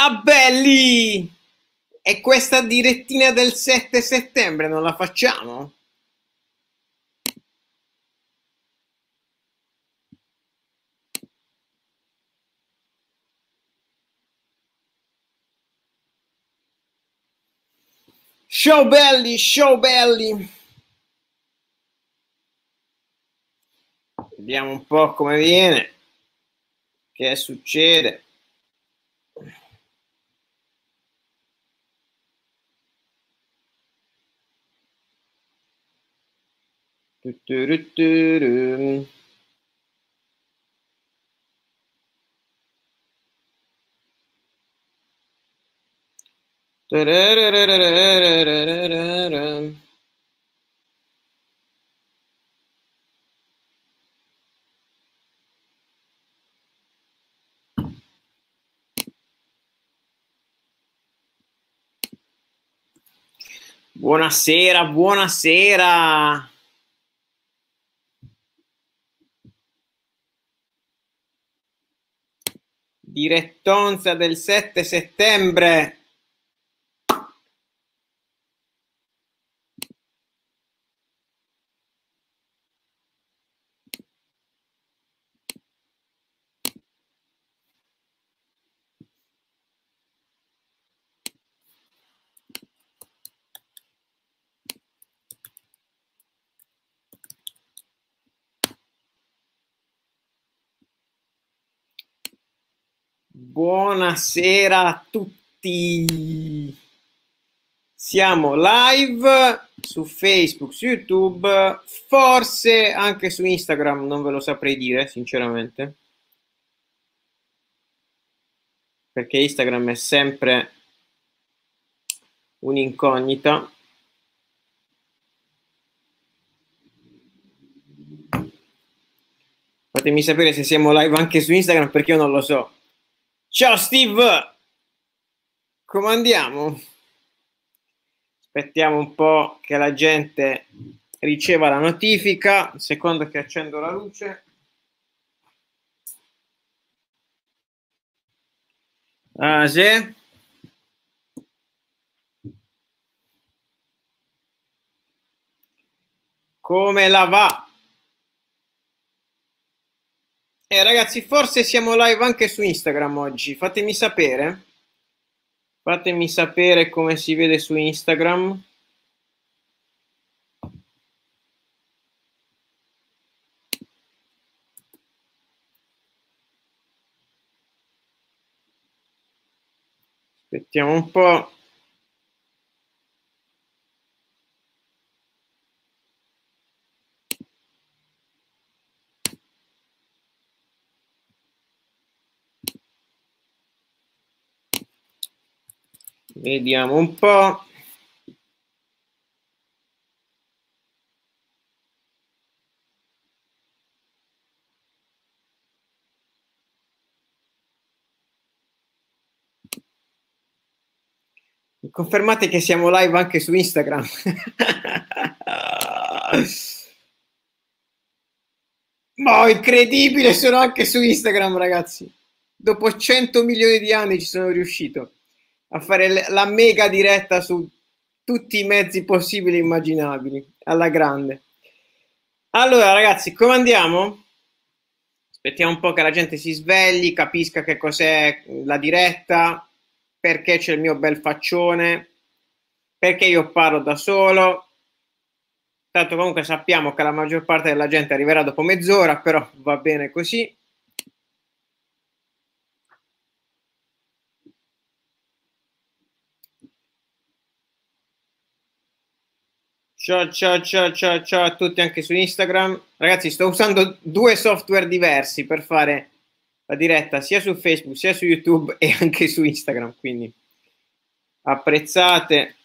Ah! E questa direttina del 7 settembre non la facciamo? Show belli, show belli! Vediamo un po' come viene, che succede. Buonasera, buonasera. Direttonza del 7 settembre. Buonasera a tutti. Siamo live su Facebook, su YouTube, forse anche su Instagram, non ve lo saprei dire sinceramente. Perché Instagram è sempre un'incognita. Fatemi sapere se siamo live anche su Instagram perché io non lo so. Ciao Steve, come andiamo? Aspettiamo un po' che la gente riceva la notifica, un secondo che accendo la luce. Ah, sì? Come la va? Eh, ragazzi, forse siamo live anche su Instagram oggi. Fatemi sapere. Fatemi sapere come si vede su Instagram. Aspettiamo un po'. Vediamo un po'. Confermate che siamo live anche su Instagram. Ma incredibile, sono anche su Instagram, ragazzi. Dopo 100 milioni di anni ci sono riuscito a fare la mega diretta su tutti i mezzi possibili e immaginabili, alla grande. Allora, ragazzi, come andiamo? Aspettiamo un po' che la gente si svegli, capisca che cos'è la diretta, perché c'è il mio bel faccione, perché io parlo da solo. Tanto comunque sappiamo che la maggior parte della gente arriverà dopo mezz'ora, però va bene così. Ciao, ciao, ciao, ciao, ciao a tutti anche su Instagram. Ragazzi, sto usando due software diversi per fare la diretta sia su Facebook sia su YouTube e anche su Instagram, quindi apprezzate.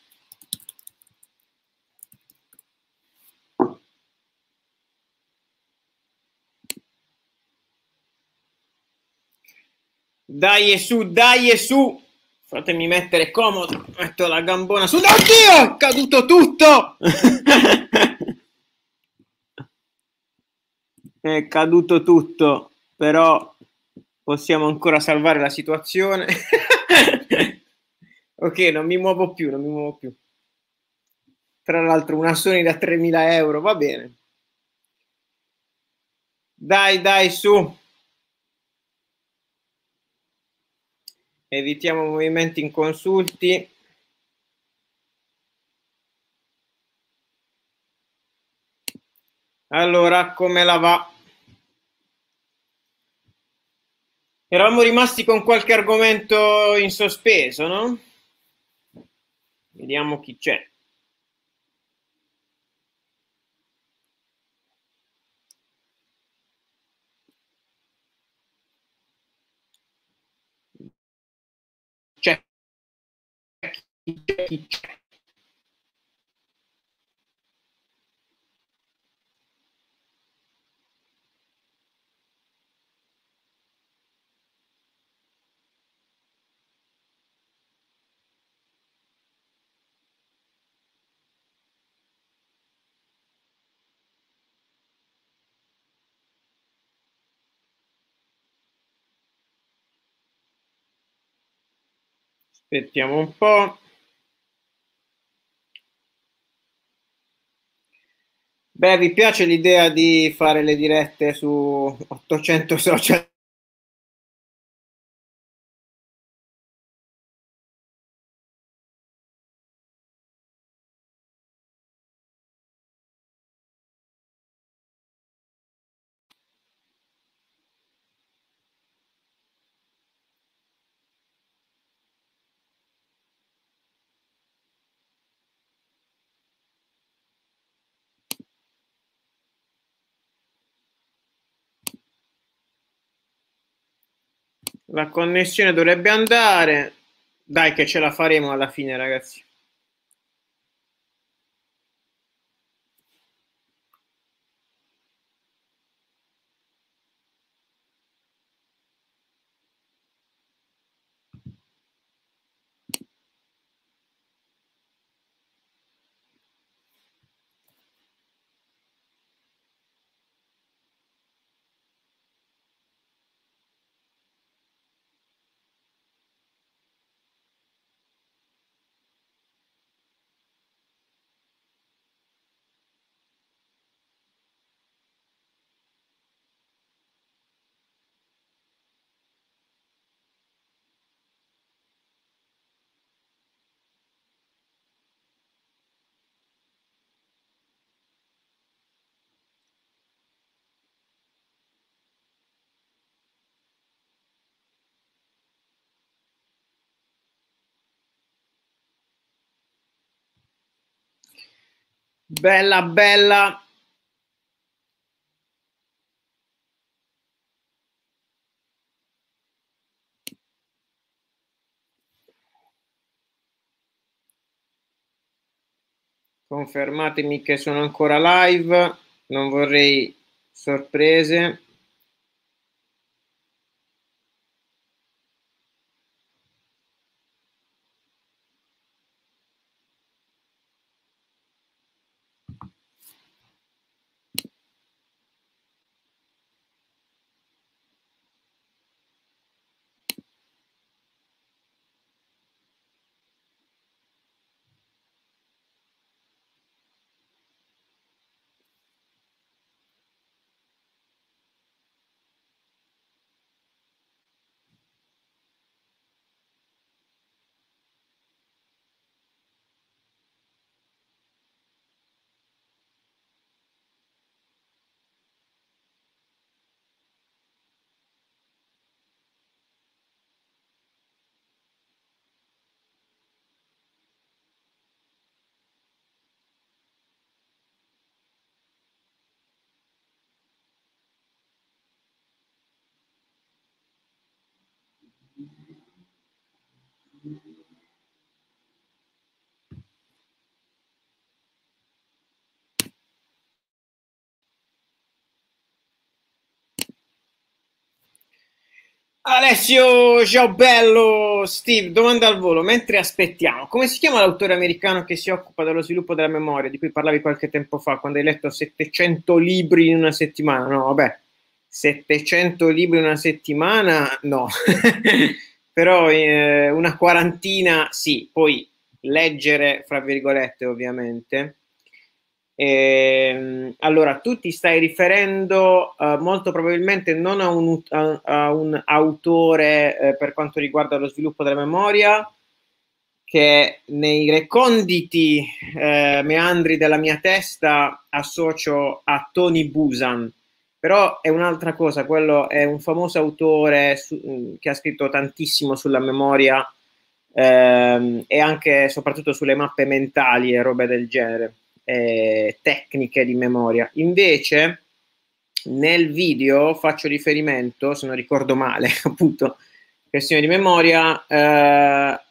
Dai e su, dai e su. Fatemi mettere comodo, metto la gambona su. Oddio, è caduto tutto! è caduto tutto, però possiamo ancora salvare la situazione. Ok, non mi muovo più, non mi muovo più. Tra l'altro una Sony da 3.000 euro, va bene. Dai, dai, su. Evitiamo movimenti inconsulti. Allora, come la va? Eravamo rimasti con qualche argomento in sospeso, no? Vediamo chi c'è chi c'è, chi c'è. Aspettiamo un po'. Beh, vi piace l'idea di fare le dirette su 800 social La connessione dovrebbe andare. Dai che ce la faremo alla fine, ragazzi. Bella, bella. Confermatemi che sono ancora live, non vorrei sorprese. Alessio, ciao bello, Steve, domanda al volo, mentre aspettiamo, come si chiama l'autore americano che si occupa dello sviluppo della memoria, di cui parlavi qualche tempo fa, quando hai letto 700 libri in una settimana? No, vabbè, 700 libri in una settimana, no. però eh, una quarantina sì, poi leggere, fra virgolette ovviamente. Ehm, allora, tu ti stai riferendo uh, molto probabilmente non a un, a, a un autore eh, per quanto riguarda lo sviluppo della memoria, che nei reconditi eh, meandri della mia testa associo a Tony Busan, però è un'altra cosa, quello è un famoso autore su, che ha scritto tantissimo sulla memoria ehm, e anche soprattutto sulle mappe mentali e robe del genere, eh, tecniche di memoria. Invece nel video faccio riferimento, se non ricordo male, appunto, questione di memoria, eh,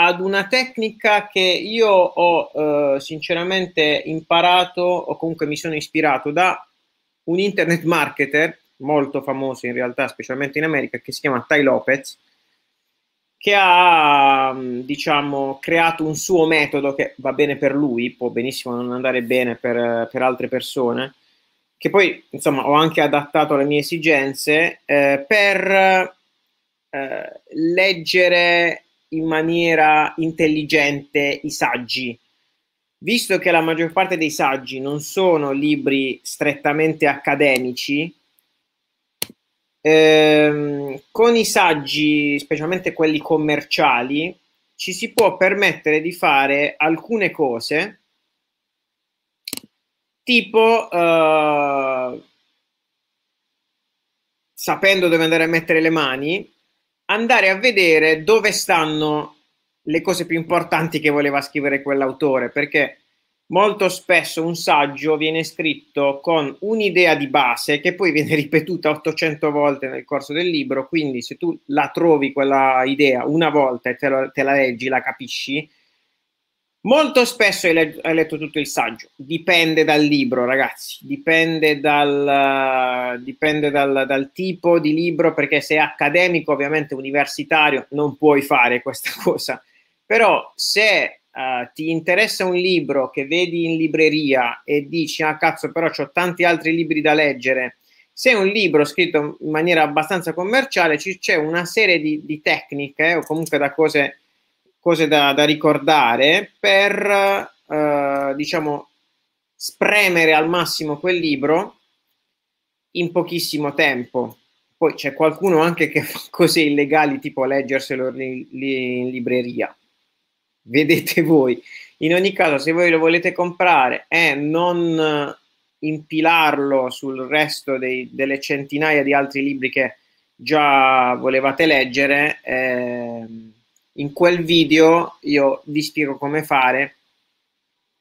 ad una tecnica che io ho eh, sinceramente imparato o comunque mi sono ispirato da un internet marketer molto famoso in realtà, specialmente in America, che si chiama Ty Lopez, che ha diciamo creato un suo metodo che va bene per lui, può benissimo non andare bene per, per altre persone, che poi insomma ho anche adattato alle mie esigenze eh, per eh, leggere in maniera intelligente i saggi. Visto che la maggior parte dei saggi non sono libri strettamente accademici, ehm, con i saggi, specialmente quelli commerciali, ci si può permettere di fare alcune cose, tipo eh, sapendo dove andare a mettere le mani, andare a vedere dove stanno le cose più importanti che voleva scrivere quell'autore, perché molto spesso un saggio viene scritto con un'idea di base che poi viene ripetuta 800 volte nel corso del libro, quindi se tu la trovi quella idea una volta e te, lo, te la leggi, la capisci, Molto spesso hai, let- hai, letto tutto il saggio, dipende dal libro, ragazzi, dipende, dal, dipende dal, dal, tipo di libro, perché se è accademico, ovviamente universitario, non puoi fare questa cosa. Però se uh, ti interessa un libro che vedi in libreria e dici, ah cazzo, però ho tanti altri libri da leggere, se è un libro scritto in maniera abbastanza commerciale, c- c'è una serie di, di tecniche o comunque da cose cose da, da ricordare per, eh, diciamo, spremere al massimo quel libro in pochissimo tempo. Poi c'è qualcuno anche che fa cose illegali, tipo leggerselo in libreria. Vedete voi. In ogni caso, se voi lo volete comprare e non impilarlo sul resto dei, delle centinaia di altri libri che già volevate leggere, eh, in quel video io vi spiego come fare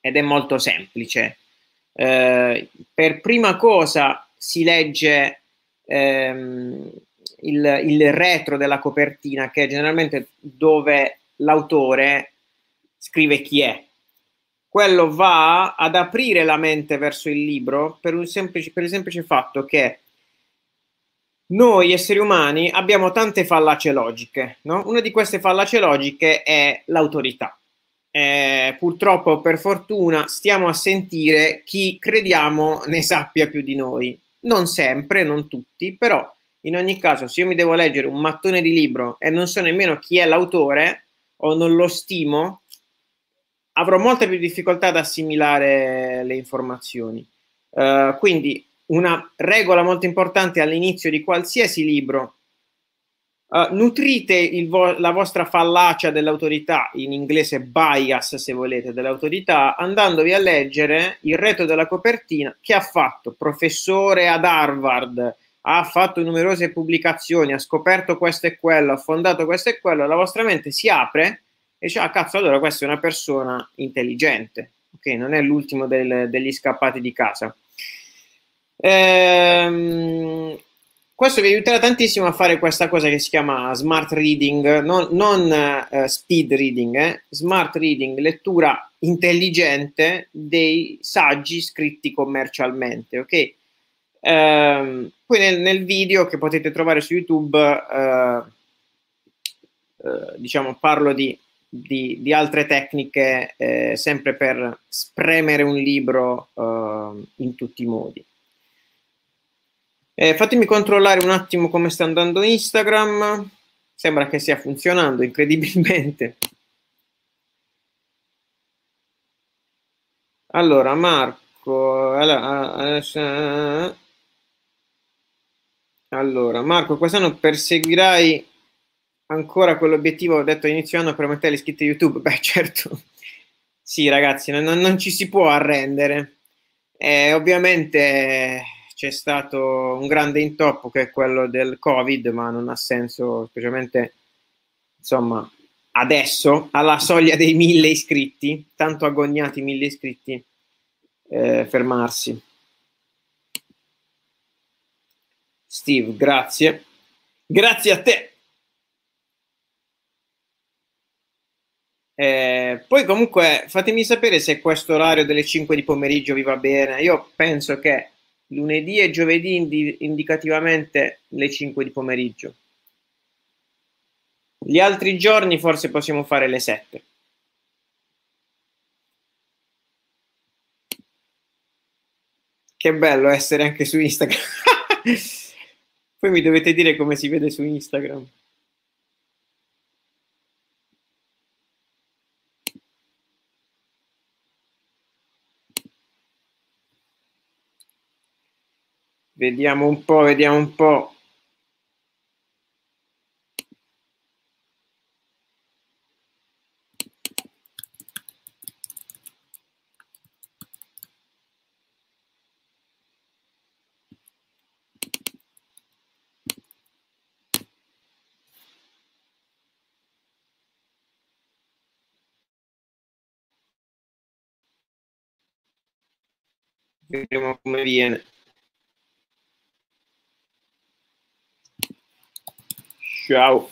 ed è molto semplice. Eh, per prima cosa si legge ehm, il, il, retro della copertina, che è generalmente dove l'autore scrive chi è. Quello va ad aprire la mente verso il libro per, semplice, per il semplice fatto che noi esseri umani abbiamo tante fallacie logiche, no? Una di queste fallacie logiche è l'autorità. Eh, purtroppo, per fortuna, stiamo a sentire chi crediamo ne sappia più di noi. Non sempre, non tutti, però in ogni caso, se io mi devo leggere un mattone di libro e non so nemmeno chi è l'autore o non lo stimo, avrò molte più difficoltà ad assimilare le informazioni. Uh, quindi una regola molto importante all'inizio di qualsiasi libro. Uh, nutrite vo- la vostra fallacia dell'autorità, in inglese bias se volete, dell'autorità, andandovi a leggere il retro della copertina che ha fatto professore ad Harvard, ha fatto numerose pubblicazioni, ha scoperto questo e quello, ha fondato questo e quello, la vostra mente si apre e dice, ah cazzo, allora questa è una persona intelligente, ok? Non è l'ultimo del, degli scappati di casa. Ehm, questo vi aiuterà tantissimo a fare questa cosa che si chiama smart reading, non, non uh, speed reading, eh? smart reading, lettura intelligente dei saggi scritti commercialmente, ok? Ehm, poi nel, nel, video che potete trovare su YouTube, uh, uh, diciamo, parlo di, di, di altre tecniche eh, sempre per spremere un libro in tutti i modi. Eh, fatemi controllare un attimo come sta andando Instagram. sembra che stia funzionando incredibilmente. Allora, Marco, allora, Marco, quest'anno perseguirai ancora quell'obiettivo, ho detto inizio anno per aumentare le iscritte YouTube? Beh, certo, sì, ragazzi, non, non ci si può arrendere. Eh, ovviamente c'è stato un grande intoppo che è quello del Covid, ma non ha senso, specialmente insomma adesso alla soglia dei mille iscritti, tanto agognati mille iscritti, eh, fermarsi. Steve, grazie. Grazie a te. Eh, poi comunque fatemi sapere se questo orario delle 5 di pomeriggio vi va bene. Io penso che lunedì e giovedì indi- indicativamente le 5 di pomeriggio. Gli altri giorni forse possiamo fare le 7. Che bello essere anche su Instagram. Poi mi dovete dire come si vede su Instagram. Vediamo un po', vediamo un po'. Vediamo come viene. Ciao.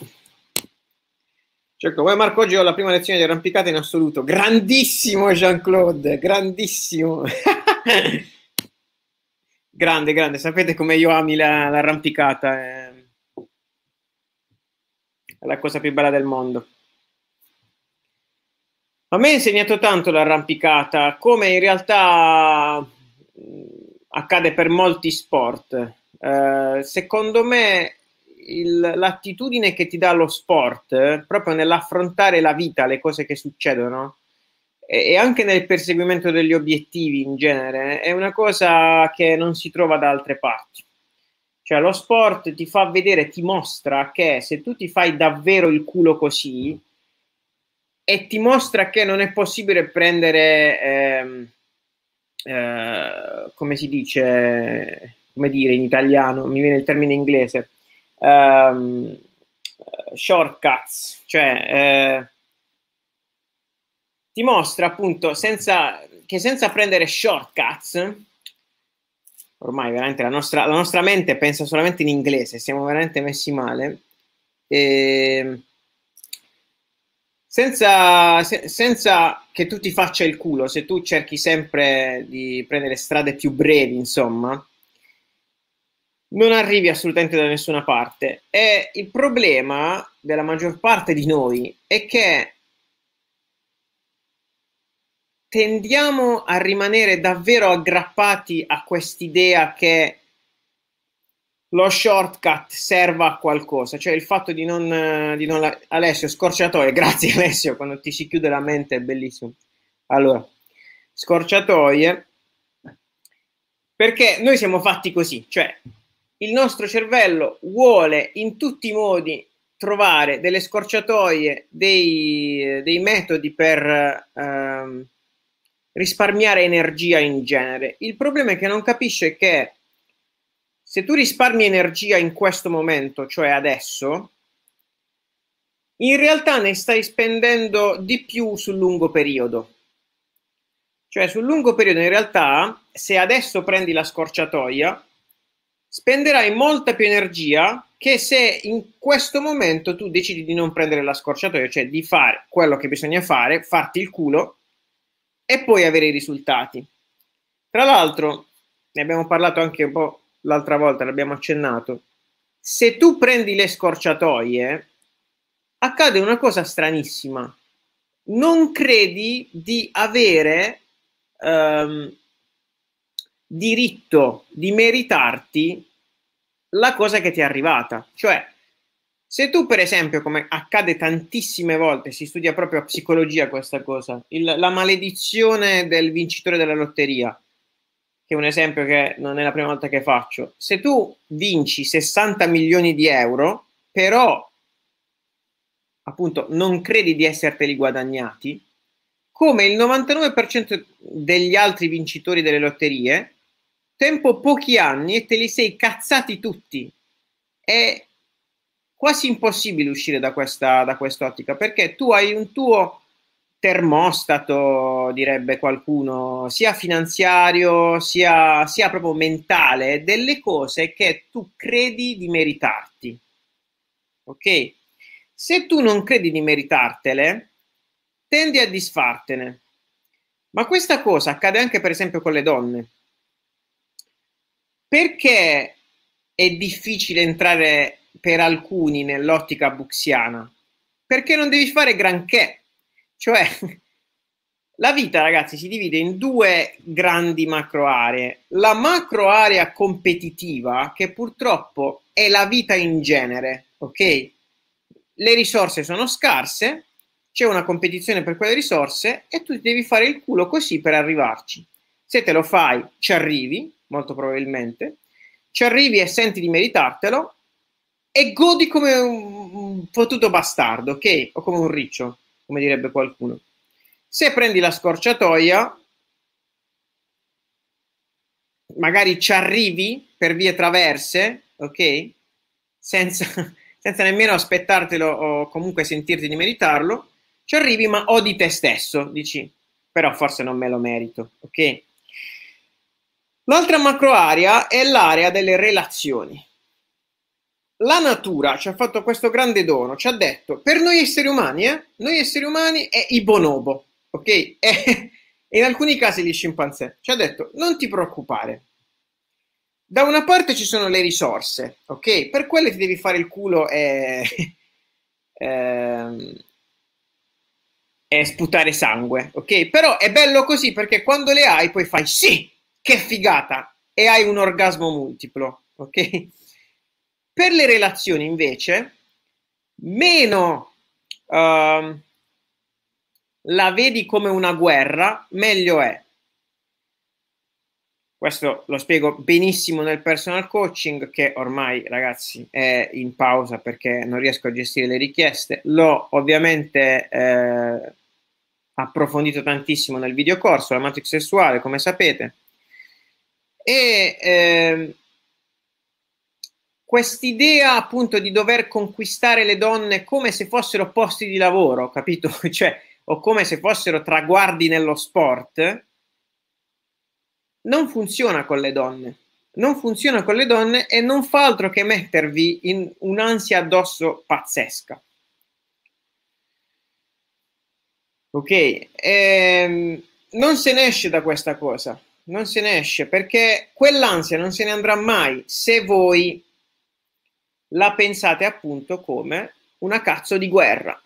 Certo, voi Marco, oggi ho la prima lezione di arrampicata in assoluto. Grandissimo Jean-Claude, grandissimo. grande, grande. Sapete come io ami la, l'arrampicata. È... è la cosa più bella del mondo. A me ha insegnato tanto l'arrampicata, come in realtà accade per molti sport. Uh, secondo me il, l'attitudine che ti dà lo sport, proprio nell'affrontare la vita, le cose che succedono, e, e anche nel perseguimento degli obiettivi in genere, è una cosa che non si trova da altre parti. Cioè lo sport ti fa vedere, ti mostra che se tu ti fai davvero il culo così, e ti mostra che non è possibile prendere, ehm, eh, come si dice, come dire in italiano, mi viene il termine inglese, um, shortcuts, cioè eh, ti mostra appunto senza, che senza prendere shortcuts, ormai veramente la nostra, la nostra mente pensa solamente in inglese, siamo veramente messi male. E, senza, se, senza, che tu ti faccia il culo, se tu cerchi sempre di prendere strade più brevi, insomma, non arrivi assolutamente da nessuna parte. E il problema della maggior parte di noi è che tendiamo a rimanere davvero aggrappati a quest'idea che lo shortcut serva a qualcosa, cioè il fatto di non, di non Alessio, scorciatoie, grazie Alessio, quando ti si chiude la mente è bellissimo. Allora, scorciatoie, perché noi siamo fatti così, cioè il nostro cervello vuole in tutti i modi trovare delle scorciatoie, dei, dei metodi per ehm, risparmiare energia in genere. Il problema è che non capisce che se tu risparmi energia in questo momento, cioè adesso, in realtà ne stai spendendo di più sul lungo periodo. Cioè sul lungo periodo in realtà, se adesso prendi la scorciatoia, spenderai molta più energia che se in questo momento tu decidi di non prendere la scorciatoia, cioè di fare quello che bisogna fare, farti il culo e poi avere i risultati. Tra l'altro, ne abbiamo parlato anche un po' l'altra volta, l'abbiamo accennato, se tu prendi le scorciatoie, accade una cosa stranissima. Non credi di avere um, diritto di meritarti la cosa che ti è arrivata. Cioè, Se tu, per esempio, come accade tantissime volte, si studia proprio a psicologia questa cosa, il, la maledizione del vincitore della lotteria, che è un esempio che non è la prima volta che faccio. Se tu vinci 60 milioni di euro, però appunto non credi di esserteli guadagnati, come il 99% degli altri vincitori delle lotterie, tempo pochi anni e te li sei cazzati tutti. È quasi impossibile uscire da questa da quest'ottica perché tu hai un tuo termostato, direbbe qualcuno, sia finanziario sia, sia proprio mentale, delle cose che tu credi di meritarti. Ok? Se tu non credi di meritartele, tendi a disfartene. Ma questa cosa accade anche per esempio con le donne. Perché è difficile entrare per alcuni nell'ottica buxiana? Perché non devi fare granché cioè, la vita, ragazzi, si divide in due grandi macro aree. La macro area competitiva, che purtroppo è la vita in genere, ok? Le risorse sono scarse, c'è una competizione per quelle risorse e tu devi fare il culo così per arrivarci. Se te lo fai, ci arrivi, molto probabilmente, ci arrivi e senti di meritartelo e godi come un, fottuto bastardo, ok? O come un riccio come direbbe qualcuno. Se prendi la scorciatoia, magari ci arrivi per vie traverse, ok? Senza, senza nemmeno aspettartelo o comunque sentirti di meritarlo, ci arrivi ma odi te stesso, dici, però forse non me lo merito, ok? L'altra macro area è l'area delle relazioni la natura ci ha fatto questo grande dono, ci ha detto, per noi esseri umani, eh, noi esseri umani è i bonobo, ok? E, in alcuni casi gli scimpanzé, ci ha detto, non ti preoccupare. Da una parte ci sono le risorse, ok? Per quelle ti devi fare il culo e, e, e sputare sangue, ok? Però è bello così perché quando le hai poi fai sì, che figata, e hai un orgasmo multiplo, ok? Per le relazioni invece, meno uh, la vedi come una guerra, meglio è. Questo lo spiego benissimo nel personal coaching che ormai ragazzi è in pausa perché non riesco a gestire le richieste. L'ho ovviamente eh, approfondito tantissimo nel video corso, la matrix sessuale, come sapete. E eh, quest'idea appunto di dover conquistare le donne come se fossero posti di lavoro, capito? Cioè, o come se fossero traguardi nello sport, non funziona con le donne. Non funziona con le donne e non fa altro che mettervi in un'ansia addosso pazzesca. Ok, ehm, non se ne esce da questa cosa, non se ne esce perché quell'ansia non se ne andrà mai se voi la pensate appunto come una cazzo di guerra.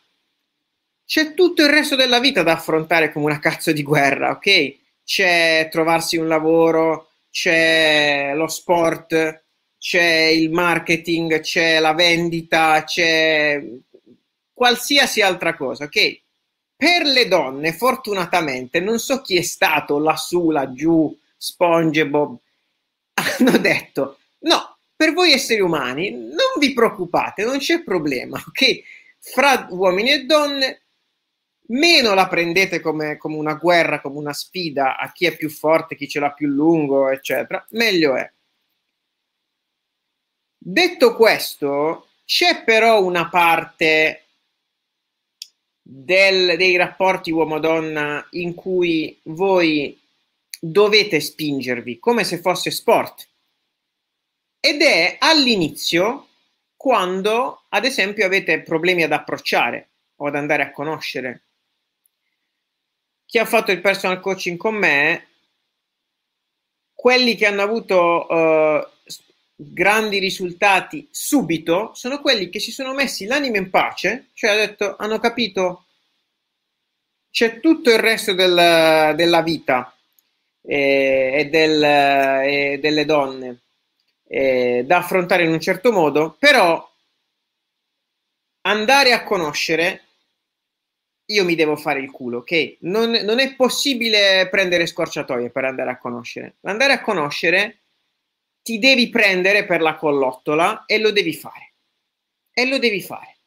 C'è tutto il resto della vita da affrontare come una cazzo di guerra, ok? C'è trovarsi un lavoro, c'è lo sport, c'è il marketing, c'è la vendita, c'è qualsiasi altra cosa, ok? Per le donne, fortunatamente, non so chi è stato lassù, laggiù, SpongeBob, hanno detto no, per voi esseri umani non vi preoccupate, non c'è problema, ok? Fra uomini e donne meno la prendete come, come, una guerra, come una sfida a chi è più forte, chi ce l'ha più lungo, eccetera, meglio è. Detto questo, c'è però una parte del, dei rapporti uomo-donna in cui voi dovete spingervi come se fosse sport ed è all'inizio quando, ad esempio, avete problemi ad approcciare o ad andare a conoscere. Chi ha fatto il personal coaching con me, quelli che hanno avuto uh, grandi risultati subito sono quelli che si sono messi l'anima in pace, cioè ha detto, hanno capito c'è tutto il resto del, della vita eh, e, del, e delle donne eh, da affrontare in un certo modo, però andare a conoscere, io mi devo fare il culo, ok? Non, non è possibile prendere scorciatoie per andare a conoscere. Andare a conoscere ti devi prendere per la collottola e lo devi fare. E lo devi fare.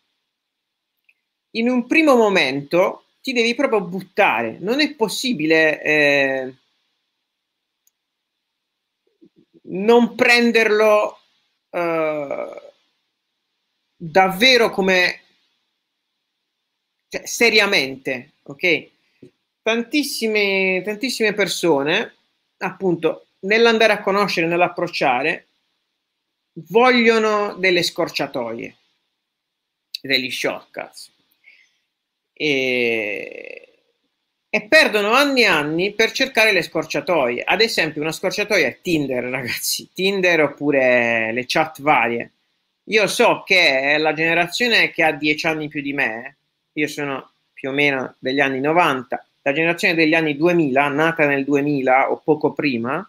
In un primo momento ti devi proprio buttare. Non è possibile eh, non prenderlo eh, davvero come cioè, seriamente, ok? Tantissime, tantissime persone, appunto, nell'andare a conoscere, nell'approcciare, vogliono delle scorciatoie, degli shortcuts. E, e perdono anni e anni per cercare le scorciatoie. Ad esempio, una scorciatoia è Tinder, ragazzi, Tinder oppure le chat varie. Io so che la generazione che ha dieci anni più di me, io sono più o meno degli anni 90, la generazione degli anni 2000, nata nel 2000 o poco prima,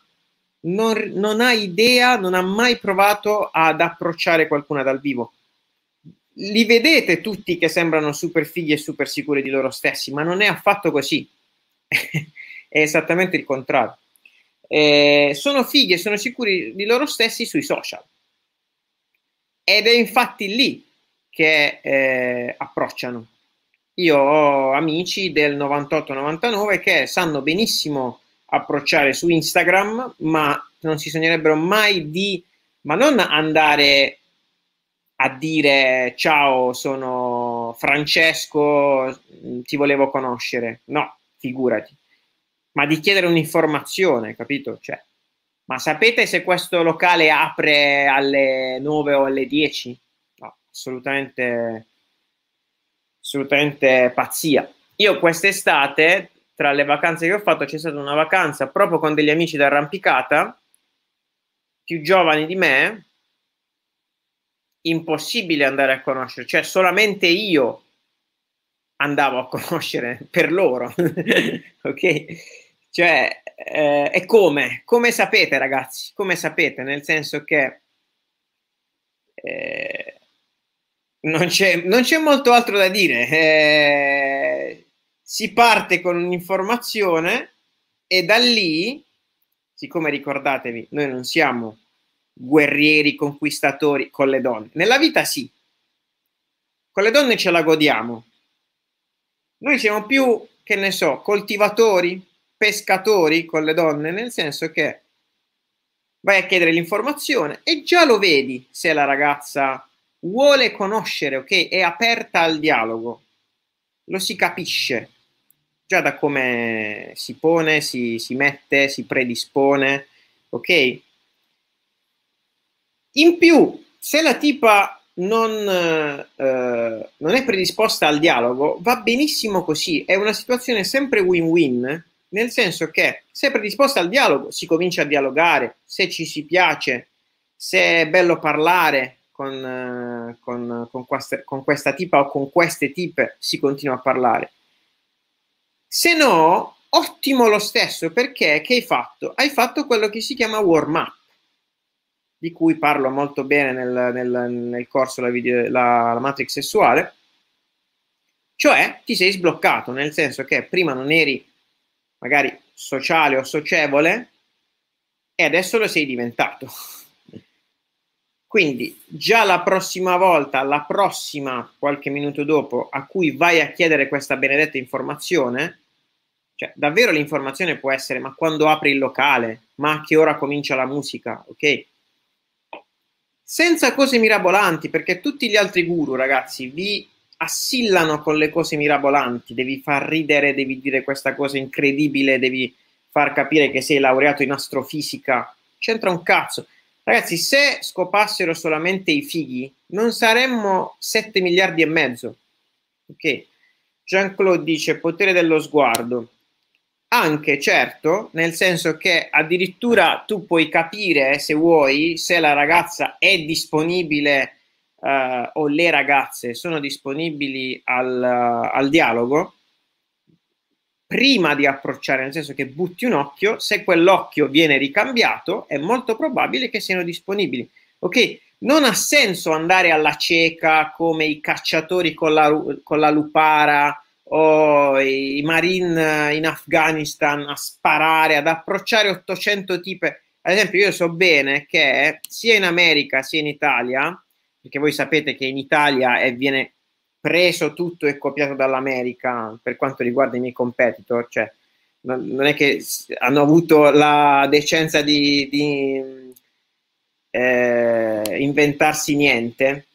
non, non ha idea, non ha mai provato ad approcciare qualcuno dal vivo. Li vedete tutti che sembrano super fighi e super sicuri di loro stessi, ma non è affatto così. è esattamente il contrario. Eh, sono fighi e sono sicuri di loro stessi sui social. Ed è infatti lì che eh, approcciano. Io ho amici del 98-99 che sanno benissimo approcciare su Instagram, ma non si sognerebbero mai di, ma non andare a dire ciao, sono Francesco, ti volevo conoscere. No, figurati. Ma di chiedere un'informazione, capito? Cioè, ma sapete se questo locale apre alle 9 o alle 10? No, assolutamente, assolutamente pazzia. Io quest'estate tra le vacanze che ho fatto c'è stata una vacanza proprio con degli amici d'arrampicata più giovani di me impossibile andare a conoscere cioè solamente io andavo a conoscere per loro ok? Cioè eh, e come? Come sapete ragazzi? Come sapete? Nel senso che eh, non, c'è, non c'è molto altro da dire eh, si parte con un'informazione e da lì, siccome ricordatevi, noi non siamo guerrieri, conquistatori con le donne. Nella vita sì, con le donne ce la godiamo. Noi siamo più, che ne so, coltivatori, pescatori con le donne, nel senso che vai a chiedere l'informazione e già lo vedi se la ragazza vuole conoscere, ok? È aperta al dialogo, lo si capisce già da come si pone, si, si mette, si predispone, ok? In più, se la tipa non, eh, non, è predisposta al dialogo, va benissimo così, è una situazione sempre win-win, nel senso che se è predisposta al dialogo si comincia a dialogare, se ci si piace, se è bello parlare con, eh, con, con, questa, con questa tipa o con queste tipe, si continua a parlare. Se no, ottimo lo stesso perché che hai fatto? Hai fatto quello che si chiama warm up, di cui parlo molto bene nel, nel, nel corso la, video, la, la Matrix sessuale. Cioè, ti sei sbloccato, nel senso che prima non eri magari sociale o socievole e adesso lo sei diventato. Quindi già la prossima volta, la prossima qualche minuto dopo, a cui vai a chiedere questa benedetta informazione, cioè, davvero l'informazione può essere, ma quando apri il locale, ma a che ora comincia la musica, ok? Senza cose mirabolanti, perché tutti gli altri guru, ragazzi, vi assillano con le cose mirabolanti, devi far ridere, devi dire questa cosa incredibile, devi far capire che sei laureato in astrofisica, c'entra un cazzo. Ragazzi, se scopassero solamente i fighi, non saremmo 7 miliardi e mezzo. Ok? Jean-Claude dice potere dello sguardo. Anche, certo, nel senso che addirittura tu puoi capire, se vuoi, se la ragazza è disponibile uh, o le ragazze sono disponibili al, uh, al dialogo prima di approcciare, nel senso che butti un occhio, se quell'occhio viene ricambiato, è molto probabile che siano disponibili. Ok? non ha senso andare alla cieca come i cacciatori con la, con la lupara o i marine in Afghanistan a sparare, ad approcciare 800 tipe. Ad esempio, io so bene che sia in America sia in Italia, perché voi sapete che in Italia è, viene preso tutto e copiato dall'America per quanto riguarda i miei competitor, cioè non è che hanno avuto la decenza di, di eh, inventarsi niente.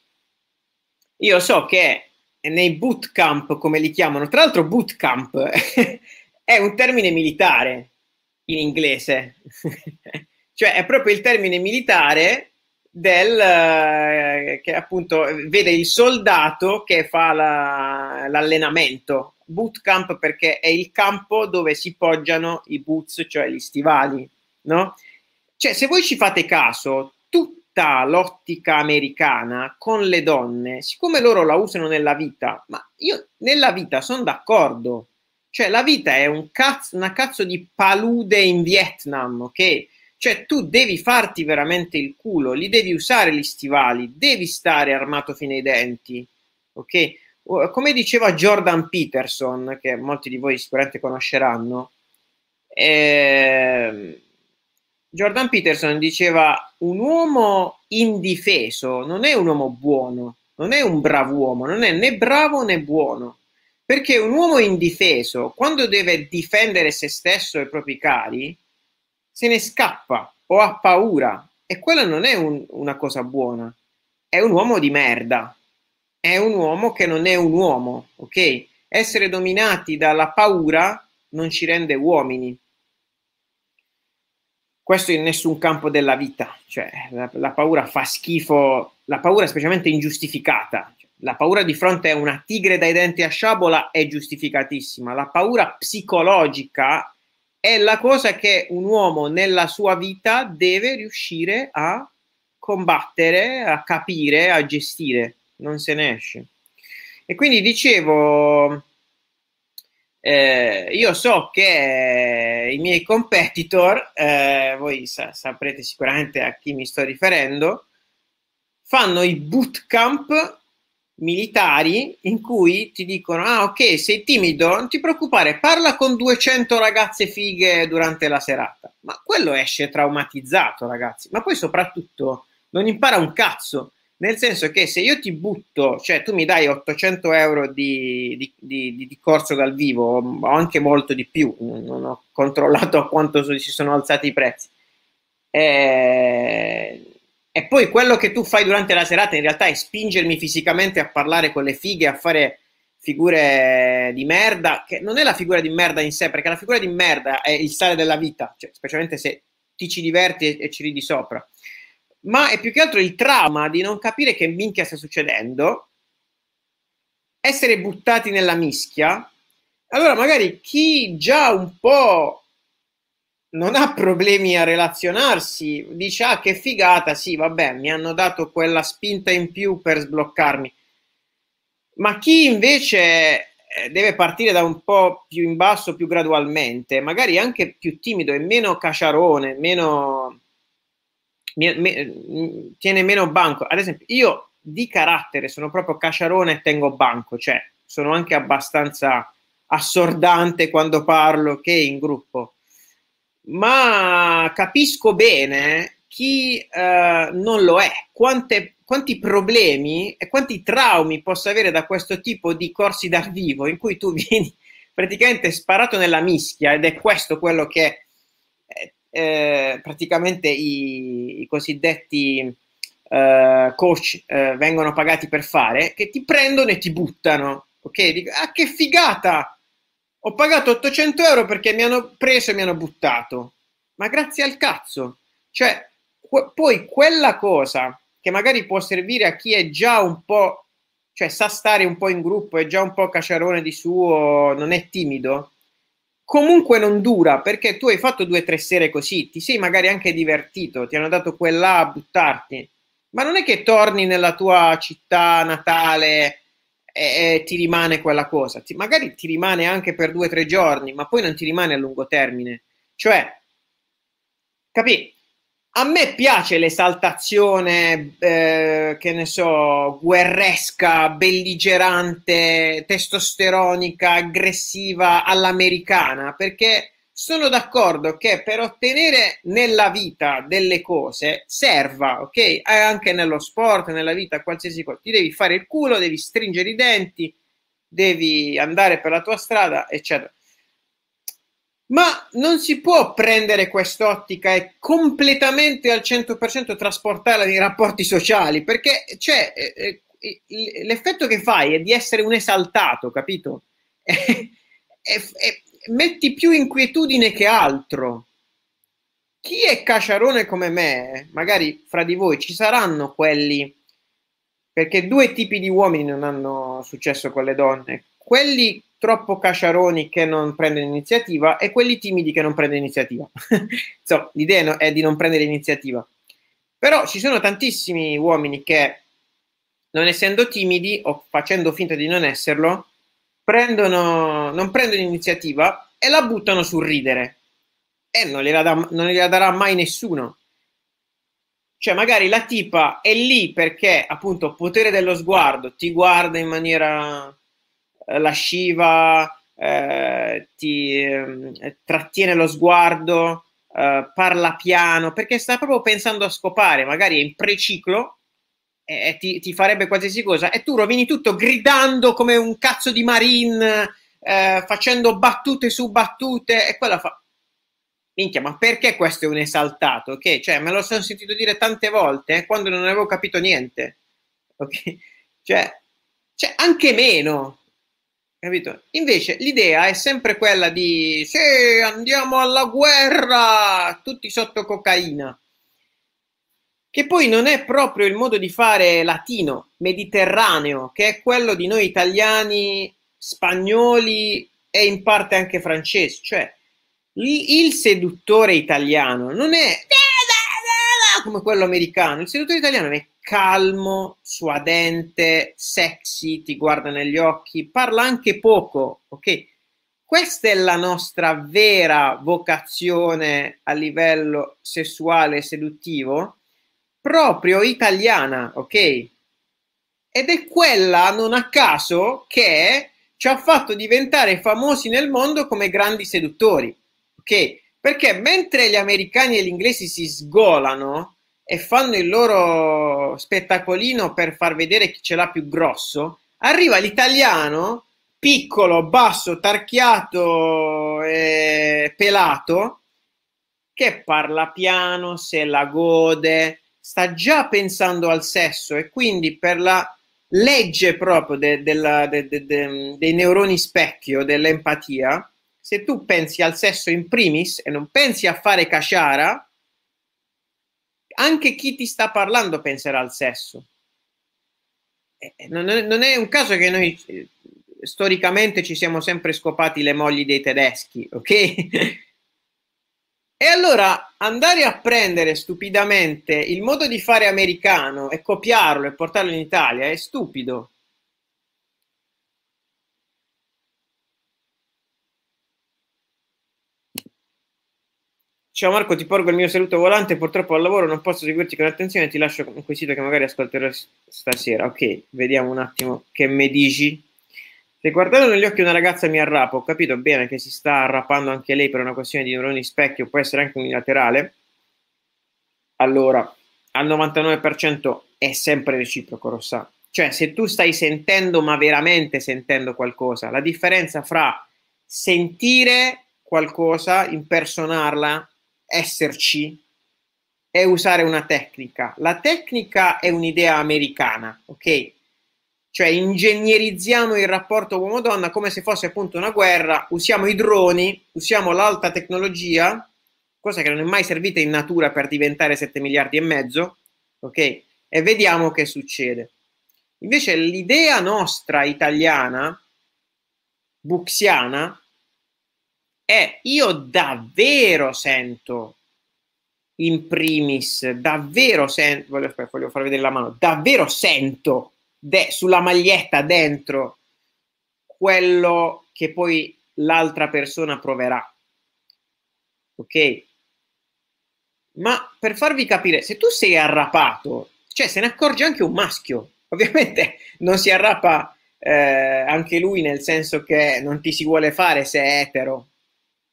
Io so che nei bootcamp, come li chiamano, tra l'altro bootcamp è un termine militare in inglese, cioè è proprio il termine militare del eh, che appunto vede il soldato che fa la, l'allenamento bootcamp perché è il campo dove si poggiano i boots, cioè gli stivali, no? Cioè, se voi ci fate caso, tutta l'ottica americana con le donne, siccome loro la usano nella vita, ma io nella vita sono d'accordo, cioè la vita è un cazzo, una cazzo di palude in Vietnam, ok? Cioè tu devi farti veramente il culo, li devi usare gli stivali, devi stare armato fino ai denti, ok? come diceva Jordan Peterson, che molti di voi sicuramente conosceranno, eh, Jordan Peterson diceva un uomo indifeso non è un uomo buono, non è un bravo uomo, non è né bravo né buono, perché un uomo indifeso, quando deve difendere se stesso e i propri cari, se ne scappa o ha paura e quella non è un, una cosa buona, è un uomo di merda è un uomo che non è un uomo, ok? Essere dominati dalla paura non ci rende uomini. Questo in nessun campo della vita, cioè la, la paura fa schifo, la paura specialmente ingiustificata. La paura di fronte a una tigre dai denti a sciabola è giustificatissima. La paura psicologica è la cosa che un uomo nella sua vita deve riuscire a combattere, a capire, a gestire non se ne esce. E quindi dicevo, eh, io so che i miei competitor, eh, voi sa- saprete sicuramente a chi mi sto riferendo, fanno i bootcamp militari in cui ti dicono ah ok sei timido non ti preoccupare parla con 200 ragazze fighe durante la serata. Ma quello esce traumatizzato ragazzi. Ma poi soprattutto non impara un cazzo nel senso che se io ti butto, cioè tu mi dai 800 euro di, di, di, di corso dal vivo, o anche molto di più, non ho controllato a quanto si sono alzati i prezzi, e, eh, e poi quello che tu fai durante la serata in realtà è spingermi fisicamente a parlare con le fighe, a fare figure di merda, che non è la figura di merda in sé, perché la figura di merda è il sale della vita, cioè, specialmente se ti ci diverti e, e ci ridi sopra ma è più che altro il trauma di non capire che minchia sta succedendo, essere buttati nella mischia. Allora, magari chi già un po' non ha problemi a relazionarsi, dice: Ah, che figata, sì, vabbè, mi hanno dato quella spinta in più per sbloccarmi. Ma chi invece eh, deve partire da un po' più in basso, più gradualmente, magari anche più timido e meno caciarone, meno mi, mi, tiene meno banco. Ad esempio, io di carattere sono proprio cacciarone e tengo banco, cioè sono anche abbastanza assordante quando parlo che in gruppo, ma capisco bene chi eh, non lo è, quante, quanti problemi e quanti traumi posso avere da questo tipo di corsi dal vivo in cui tu vieni praticamente sparato nella mischia ed è questo quello che eh, praticamente i, i cosiddetti eh, coach eh, vengono pagati per fare, che ti prendono e ti buttano. Ok? Dico, ah, che figata! Ho pagato 800 euro perché mi hanno preso e mi hanno buttato. Ma grazie al cazzo. Cioè, que- poi quella cosa che magari può servire a chi è già un po', cioè sa stare un po' in gruppo, è già un po' cacciarone di suo, non è timido, comunque non dura perché tu hai fatto due o tre sere così, ti sei magari anche divertito, ti hanno dato quella a buttarti, ma non è che torni nella tua città natale e, e ti rimane quella cosa, ti, magari ti rimane anche per due o tre giorni, ma poi non ti rimane a lungo termine. Cioè, capì? A me piace l'esaltazione, eh, che ne so, guerresca, belligerante, testosteronica, aggressiva all'americana, perché sono d'accordo che per ottenere nella vita delle cose serva, ok? Anche nello sport, nella vita, qualsiasi cosa. Ti devi fare il culo, devi stringere i denti, devi andare per la tua strada, eccetera. Ma non si può prendere quest'ottica e completamente al 100% trasportarla nei rapporti sociali, perché cioè, eh, eh, l'effetto che fai è di essere un esaltato, capito? E, e, e metti più inquietudine che altro. Chi è cacciarone come me, magari fra di voi ci saranno quelli, perché due tipi di uomini non hanno successo con le donne, quelli troppo cacciaroni che non prendono iniziativa e quelli timidi che non prendono iniziativa. so, l'idea è di non prendere iniziativa. Però ci sono tantissimi uomini che, non essendo timidi o facendo finta di non esserlo, prendono, non prendono iniziativa e la buttano sul ridere. E non gliela, da, non gliela darà mai nessuno. Cioè, magari la tipa è lì perché, appunto, potere dello sguardo, ti guarda in maniera lasciva, eh, ti eh, trattiene lo sguardo, eh, parla piano, perché sta proprio pensando a scopare, magari è in preciclo e, ti, ti, farebbe qualsiasi cosa, e tu rovini tutto gridando come un cazzo di marine, eh, facendo battute su battute, e quella fa... Minchia, ma perché questo è un esaltato? Ok, cioè, me lo sono sentito dire tante volte quando non avevo capito niente. Ok? Cioè, cioè anche meno. Capito? Invece l'idea è sempre quella di sì, andiamo alla guerra, tutti sotto cocaina. Che poi non è proprio il modo di fare latino, mediterraneo, che è quello di noi italiani, spagnoli e in parte anche francesi. Cioè, il seduttore italiano non è come quello americano, il seduttore italiano è calmo, suadente, sexy, ti guarda negli occhi, parla anche poco, ok? Questa è la nostra vera vocazione a livello sessuale e seduttivo, proprio italiana, ok? Ed è quella, non a caso, che ci ha fatto diventare famosi nel mondo come grandi seduttori, ok? Perché mentre gli americani e gli inglesi si sgolano, e fanno il loro spettacolino per far vedere chi ce l'ha più grosso, arriva l'italiano piccolo, basso, tarchiato e pelato che parla piano, se la gode, sta già pensando al sesso e quindi per la legge proprio de, de, de, dei neuroni specchio, dell'empatia, se tu pensi al sesso in primis e non pensi a fare casciara, anche chi ti sta parlando penserà al sesso. Non è, non è un caso che noi eh, storicamente ci siamo sempre scopati le mogli dei tedeschi, ok? E allora andare a prendere stupidamente il modo di fare americano e copiarlo e portarlo in Italia è stupido. Ciao Marco, ti porgo il mio saluto volante, purtroppo al lavoro non posso seguirti con attenzione, ti lascio un quesito che magari ascolterò stasera. Ok, vediamo un attimo che mi dici. Se guardando negli occhi una ragazza mi arrapo, ho capito bene che si sta arrapando anche lei per una questione di neuroni specchio, può essere anche unilaterale. Allora, al 99% è sempre reciproco, Rossa. Cioè, se tu stai sentendo, ma veramente sentendo qualcosa, la differenza fra sentire qualcosa, impersonarla esserci è usare una tecnica. La tecnica è un'idea americana, ok? Cioè ingegnerizziamo il rapporto uomo-donna come se fosse appunto una guerra, usiamo i droni, usiamo l'alta tecnologia, cosa che non è mai servita in natura per diventare 7 miliardi e mezzo, ok? E vediamo che succede. Invece l'idea nostra italiana, buxiana, è io davvero sento in primis, davvero sento, voglio, voglio far vedere la mano, davvero sento de, sulla maglietta dentro quello che poi l'altra persona proverà. Ok? Ma per farvi capire, se tu sei arrapato, cioè se ne accorge anche un maschio. Ovviamente non si arrapa eh, anche lui nel senso che non ti si vuole fare se è etero,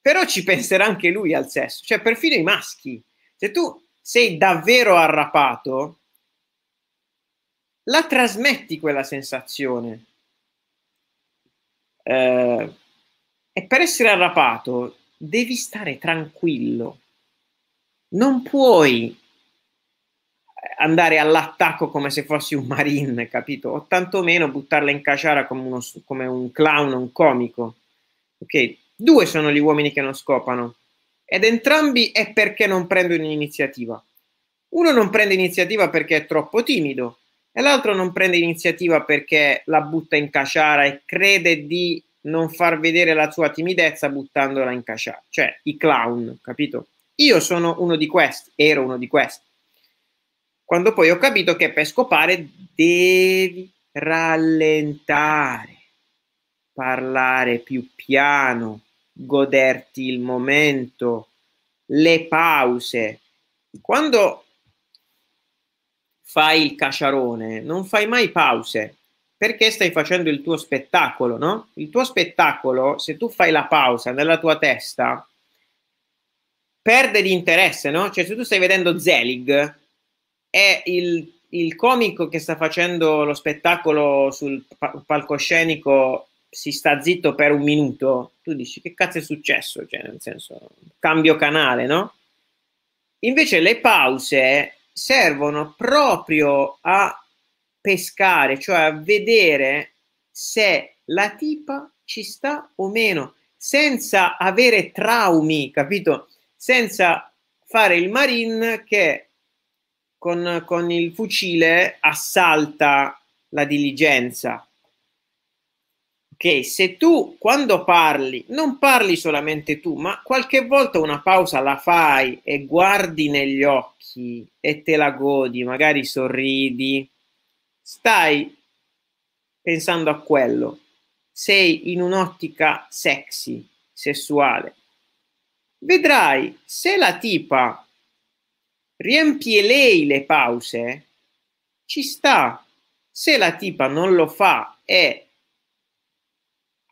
però ci penserà anche lui al sesso, cioè perfino i maschi. Se tu sei davvero arrapato, la trasmetti quella sensazione. Eh, e per essere arrapato devi stare tranquillo. Non puoi andare all'attacco come se fossi un marine, capito? O tantomeno buttarla in caciara come, uno, come un clown, un comico. Ok? Due sono gli uomini che non scopano. Ed entrambi è perché non prendono iniziativa. Uno non prende iniziativa perché è troppo timido e l'altro non prende iniziativa perché la butta in caciara e crede di non far vedere la sua timidezza buttandola in caciara. Cioè, i clown, capito? Io sono uno di questi, ero uno di questi quando poi ho capito che per scopare devi rallentare, parlare più piano, goderti il momento, le pause. Quando fai il caciarone, non fai mai pause perché stai facendo il tuo spettacolo, no? Il tuo spettacolo, se tu fai la pausa nella tua testa, perde di interesse, no? Cioè, se tu stai vedendo Zelig, è il, il comico che sta facendo lo spettacolo sul palcoscenico si sta zitto per un minuto, tu dici che cazzo è successo? Cioè, nel senso, cambio canale, no? Invece le pause servono proprio a pescare, cioè a vedere se la tipa ci sta o meno, senza avere traumi, capito? Senza fare il marine che con, con il fucile assalta la diligenza. Ok, se tu quando parli, non parli solamente tu, ma qualche volta una pausa la fai e guardi negli occhi e te la godi, magari sorridi, stai pensando a quello, sei in un'ottica sexy, sessuale. Vedrai se la tipa riempie lei le pause, ci sta. Se la tipa non lo fa e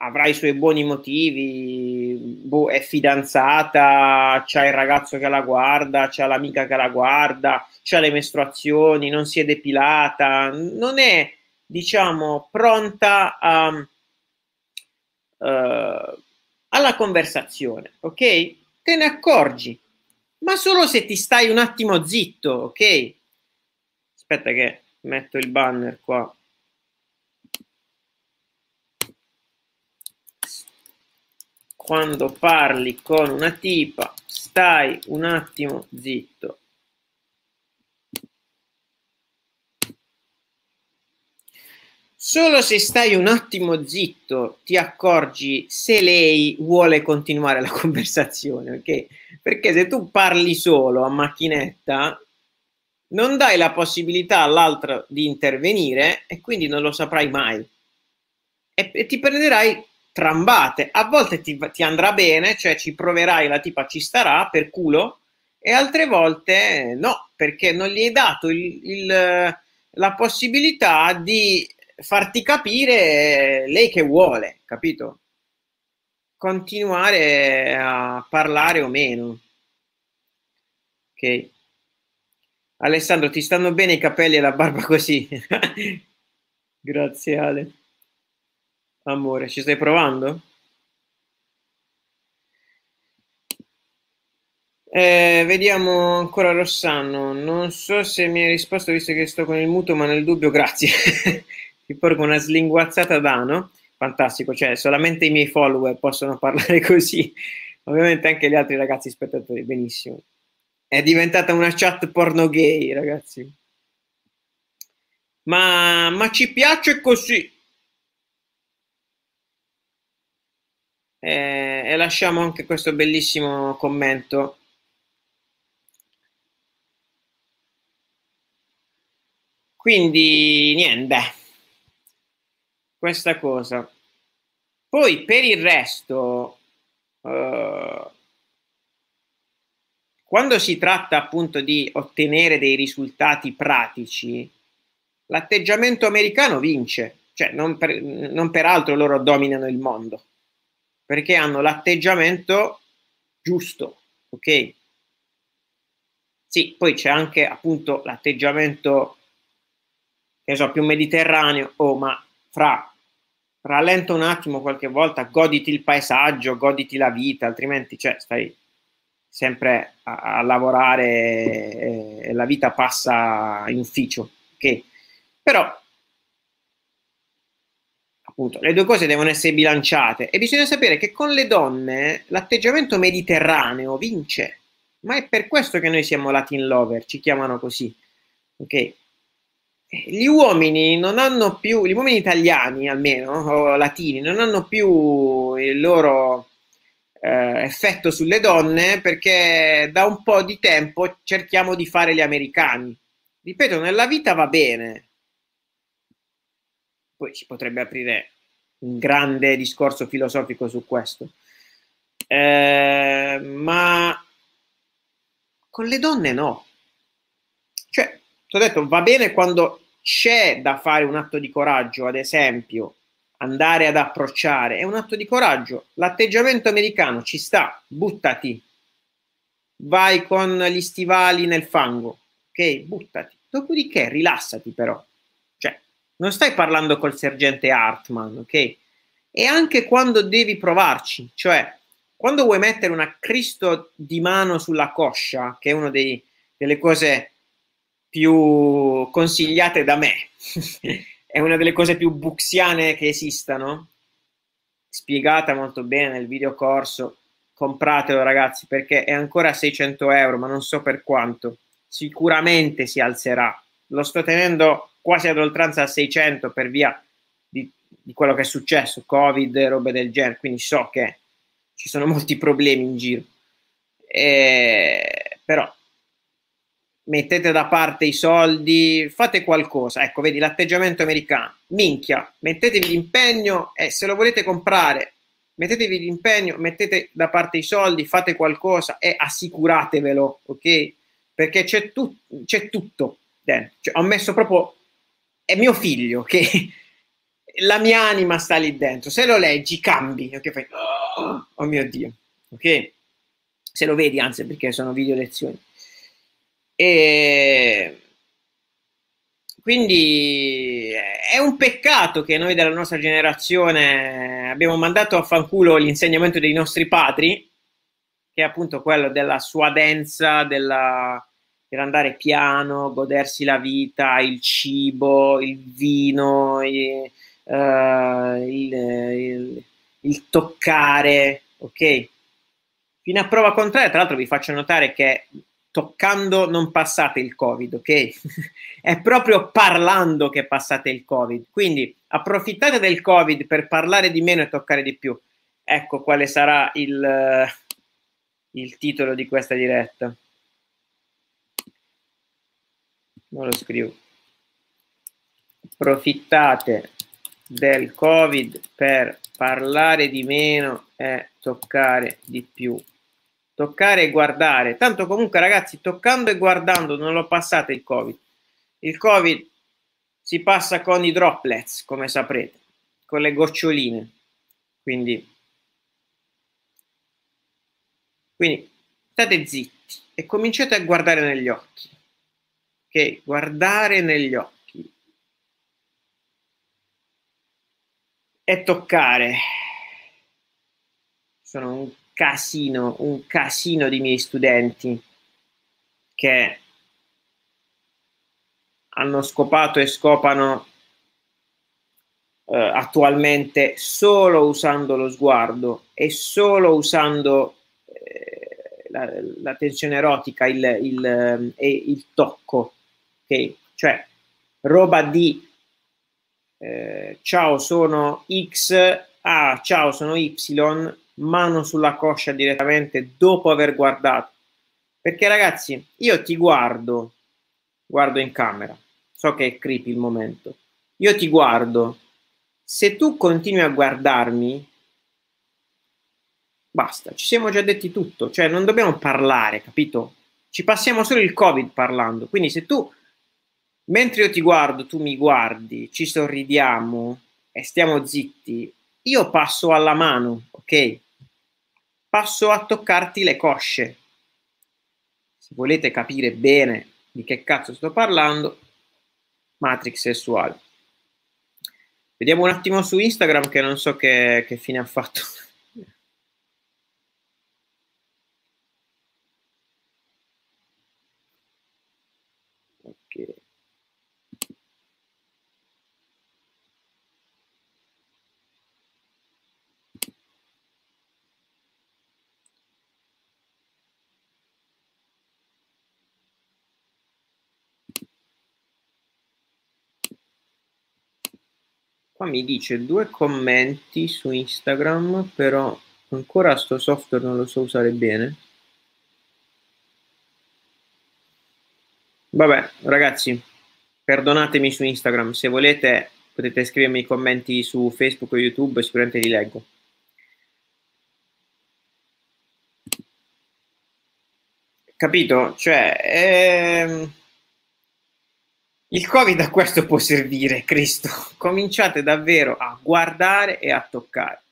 avrà i suoi buoni motivi, boh, è fidanzata, c'ha il ragazzo che la guarda, c'ha l'amica che la guarda, c'ha le mestruazioni, non si è depilata, non è, diciamo, pronta a, uh, alla conversazione, ok? Te ne accorgi ma solo se ti stai un attimo zitto, ok? Aspetta che metto il banner qua. Quando parli con una tipa, stai un attimo zitto. Solo se stai un attimo zitto ti accorgi se lei vuole continuare la conversazione, ok? Perché se tu parli solo a macchinetta, non dai la possibilità all'altro di intervenire e quindi non lo saprai mai. E, e ti prenderai trambate. A volte ti, ti, andrà bene, cioè ci proverai, la tipa ci starà per culo, e altre volte no, perché non gli hai dato il, il, la possibilità di farti capire lei che vuole, capito? Continuare a parlare o meno. Ok. Alessandro, ti stanno bene i capelli e la barba così? Grazie Ale. Amore, ci stai provando? Eh, vediamo ancora Rossano. Non so se mi hai risposto visto che sto con il muto, ma nel dubbio, grazie. ti porgo una slinguazzata d'ano, fantastico, cioè solamente i miei follower possono parlare così, ovviamente anche gli altri ragazzi spettatori, benissimo. È diventata una chat porno gay, ragazzi. Ma, ma ci piace così. Eh, e lasciamo anche questo bellissimo commento. Quindi niente questa cosa. Poi per il resto, uh, quando si tratta appunto di ottenere dei risultati pratici, l'atteggiamento americano vince, cioè non per, non per altro loro dominano il mondo, perché hanno l'atteggiamento giusto, ok? Sì, poi c'è anche appunto l'atteggiamento, che so, più mediterraneo, oh, ma fra rallenta un attimo qualche volta, goditi il paesaggio, goditi la vita, altrimenti cioè, stai sempre a, a lavorare e, e, la vita passa in ufficio. Okay? Però, appunto, le due cose devono essere bilanciate e bisogna sapere che con le donne l'atteggiamento mediterraneo vince, ma è per questo che noi siamo Latin lover, ci chiamano così. Ok? Gli uomini non hanno più, gli uomini italiani almeno, o latini, non hanno più il loro eh, effetto sulle donne perché da un po' di tempo cerchiamo di fare gli americani. Ripeto, nella vita va bene. Poi si potrebbe aprire un grande discorso filosofico su questo. Eh, ma con le donne no. Cioè, ti ho detto, va bene quando c'è da fare un atto di coraggio, ad esempio, andare ad approcciare, è un atto di coraggio. L'atteggiamento americano ci sta, buttati. Vai con gli stivali nel fango, ok? Buttati. Dopodiché rilassati però. Non stai parlando col sergente Hartman, ok? E anche quando devi provarci, cioè quando vuoi mettere una Cristo di mano sulla coscia, che è una delle cose più consigliate da me, è una delle cose più buxiane che esistano, spiegata molto bene nel video corso. Compratelo ragazzi perché è ancora 600 euro, ma non so per quanto. Sicuramente si alzerà. Lo sto tenendo quasi ad oltranza a 600 per via di, di quello che è successo, Covid robe del genere, quindi so che ci sono molti problemi in giro. E, però mettete da parte i soldi, fate qualcosa. Ecco, vedi l'atteggiamento americano. Minchia, mettetevi l'impegno e se lo volete comprare, mettetevi l'impegno, mettete da parte i soldi, fate qualcosa e assicuratevelo, ok? Perché c'è, tu- c'è tutto dentro. Cioè, ho messo proprio, è mio figlio, ok? La mia anima sta lì dentro. Se lo leggi, cambi, ok? Fai, oh, oh mio Dio, ok? Se lo vedi, anzi, perché sono video lezioni. E quindi è un peccato che noi della nostra generazione abbiamo mandato a fanculo l'insegnamento dei nostri padri, che è appunto quello della suadenza, della, dell'andare piano, godersi la vita, il cibo, il vino, il, uh, il, il, il toccare, ok? Fino a prova contraria, tra l'altro vi faccio notare che toccando non passate il Covid, ok? È proprio parlando che passate il Covid. Quindi approfittate del Covid per parlare di meno e toccare di più. Ecco quale sarà il, il titolo di questa diretta. Non lo scrivo. Approfittate del Covid per parlare di meno e toccare di più toccare e guardare. Tanto comunque ragazzi, toccando e guardando non lo passate il Covid. Il Covid si passa con i droplets, come saprete, con le goccioline. Quindi, quindi state zitti e cominciate a guardare negli occhi. Ok? Guardare negli occhi. E toccare. Sono un casino, un casino di miei studenti che hanno scopato e scopano eh, attualmente solo usando lo sguardo e solo usando eh, la, la, tensione erotica il, il, eh, il tocco, cioè roba di eh, ciao sono X, ah ciao sono Y, mano sulla coscia direttamente dopo aver guardato. Perché ragazzi, io ti guardo, guardo in camera, so che è creepy il momento, io ti guardo, se tu continui a guardarmi, basta, ci siamo già detti tutto, cioè non dobbiamo parlare, capito? ci passiamo solo il Covid parlando. Quindi se tu, mentre io ti guardo, tu mi guardi, ci sorridiamo e stiamo zitti, io passo alla mano, ok? Passo a toccarti le cosce. Se volete capire bene di che cazzo sto parlando, Matrix sessuale. Vediamo un attimo su Instagram che non so che, che fine ha fatto. ok. Qua mi dice due commenti su Instagram, però ancora sto software non lo so usare bene. Vabbè, ragazzi, perdonatemi su Instagram, se volete potete scrivermi i commenti su Facebook o YouTube, sicuramente li leggo. Capito? Cioè, ehm il Covid a questo può servire, Cristo. Cominciate davvero a guardare e a toccare.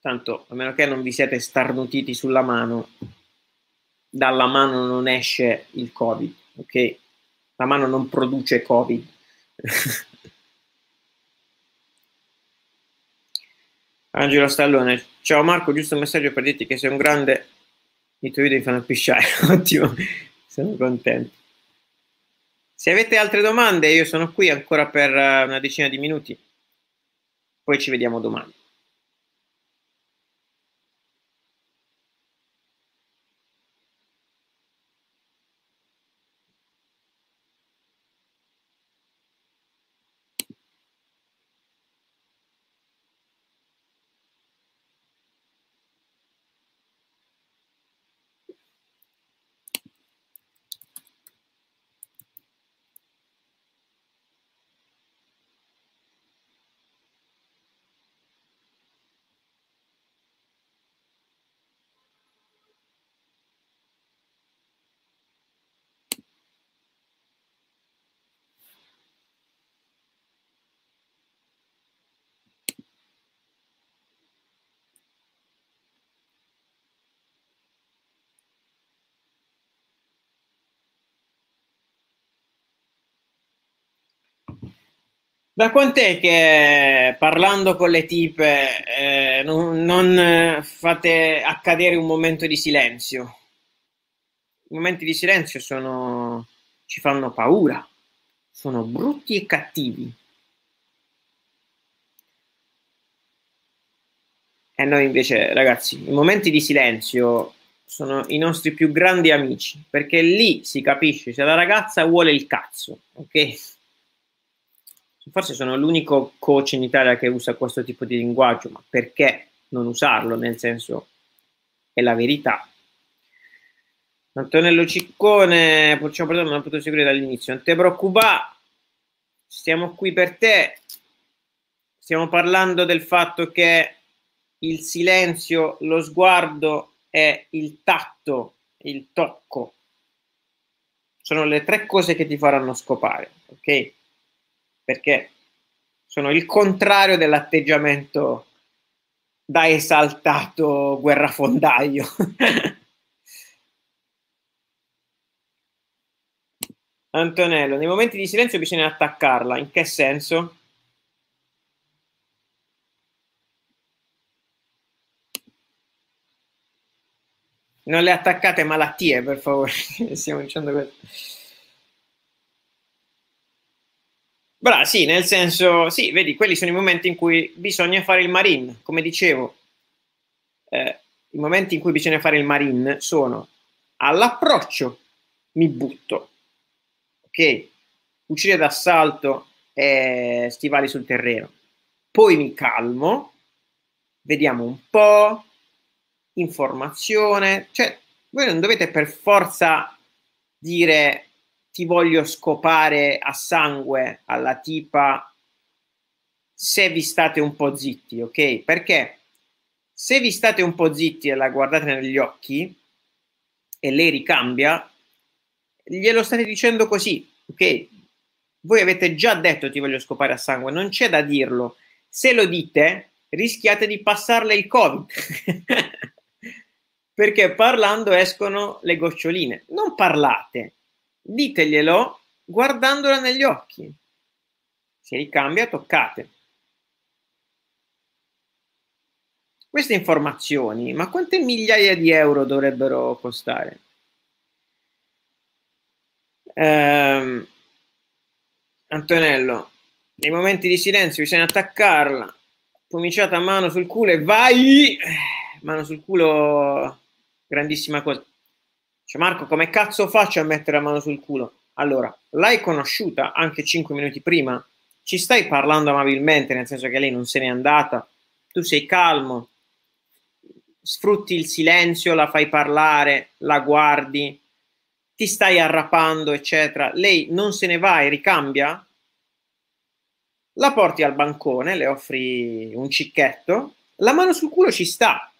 Tanto, a meno che non vi siete starnutiti sulla mano, dalla mano non esce il Covid, ok? La mano non produce Covid. Angelo Stallone, ciao Marco, giusto un messaggio per dirti che sei un grande i tuoi video mi fanno pisciare, ottimo, sono contento. Se avete altre domande, io sono qui ancora per eh, una decina di minuti, poi ci vediamo domani. Da quant'è che parlando con le tipe eh, non, non, fate accadere un momento di silenzio? I momenti di silenzio sono, ci fanno paura, sono brutti e cattivi. E noi invece, ragazzi, i momenti di silenzio sono i nostri più grandi amici, perché lì si capisce se la ragazza vuole il cazzo, ok? Forse sono l'unico coach in Italia che usa questo tipo di linguaggio, ma perché non usarlo? Nel senso, è la verità. Antonello Ciccone, Porciamo Perdone, non potuto seguire dall'inizio. Non ti preoccupare, stiamo qui per te. Stiamo parlando del fatto che il silenzio, lo sguardo e il tatto, il tocco sono le tre cose che ti faranno scopare, ok? Perché sono il contrario dell'atteggiamento da esaltato guerrafondaio. Antonello, nei momenti di silenzio bisogna attaccarla. In che senso? Non le attaccate malattie, per favore. Stiamo dicendo questo. Bra, sì, nel senso, sì, vedi, quelli sono i momenti in cui bisogna fare il marine, come dicevo. Eh, I momenti in cui bisogna fare il marine sono all'approccio, mi butto, ok? Fucile d'assalto e stivali sul terreno. Poi mi calmo, vediamo un po', informazione, cioè voi non dovete per forza dire ti voglio scopare a sangue alla tipa se vi state un po' zitti, ok? Perché Se vi state un po' zitti e la guardate negli occhi e lei ricambia, glielo state dicendo così, ok? Voi avete già detto ti voglio scopare a sangue, non c'è da dirlo. Se lo dite, rischiate di passarle il Covid. Perché parlando escono le goccioline. Non parlate, diteglielo guardandola negli occhi. Se ricambia, toccate. Queste informazioni, ma quante migliaia di euro dovrebbero costare? Ehm, Antonello, nei momenti di silenzio bisogna attaccarla, pomiciata a mano sul culo e vai! Mano sul culo, grandissima cosa. Cioè Marco, come cazzo faccio a mettere la mano sul culo? Allora, l'hai conosciuta anche 5 minuti prima, ci stai parlando amabilmente, nel senso che lei non se n'è andata, tu sei calmo, sfrutti il silenzio, la fai parlare, la guardi, ti stai arrapando, eccetera. Lei non se ne va e ricambia, la porti al bancone, le offri un cicchetto, la mano sul culo ci sta.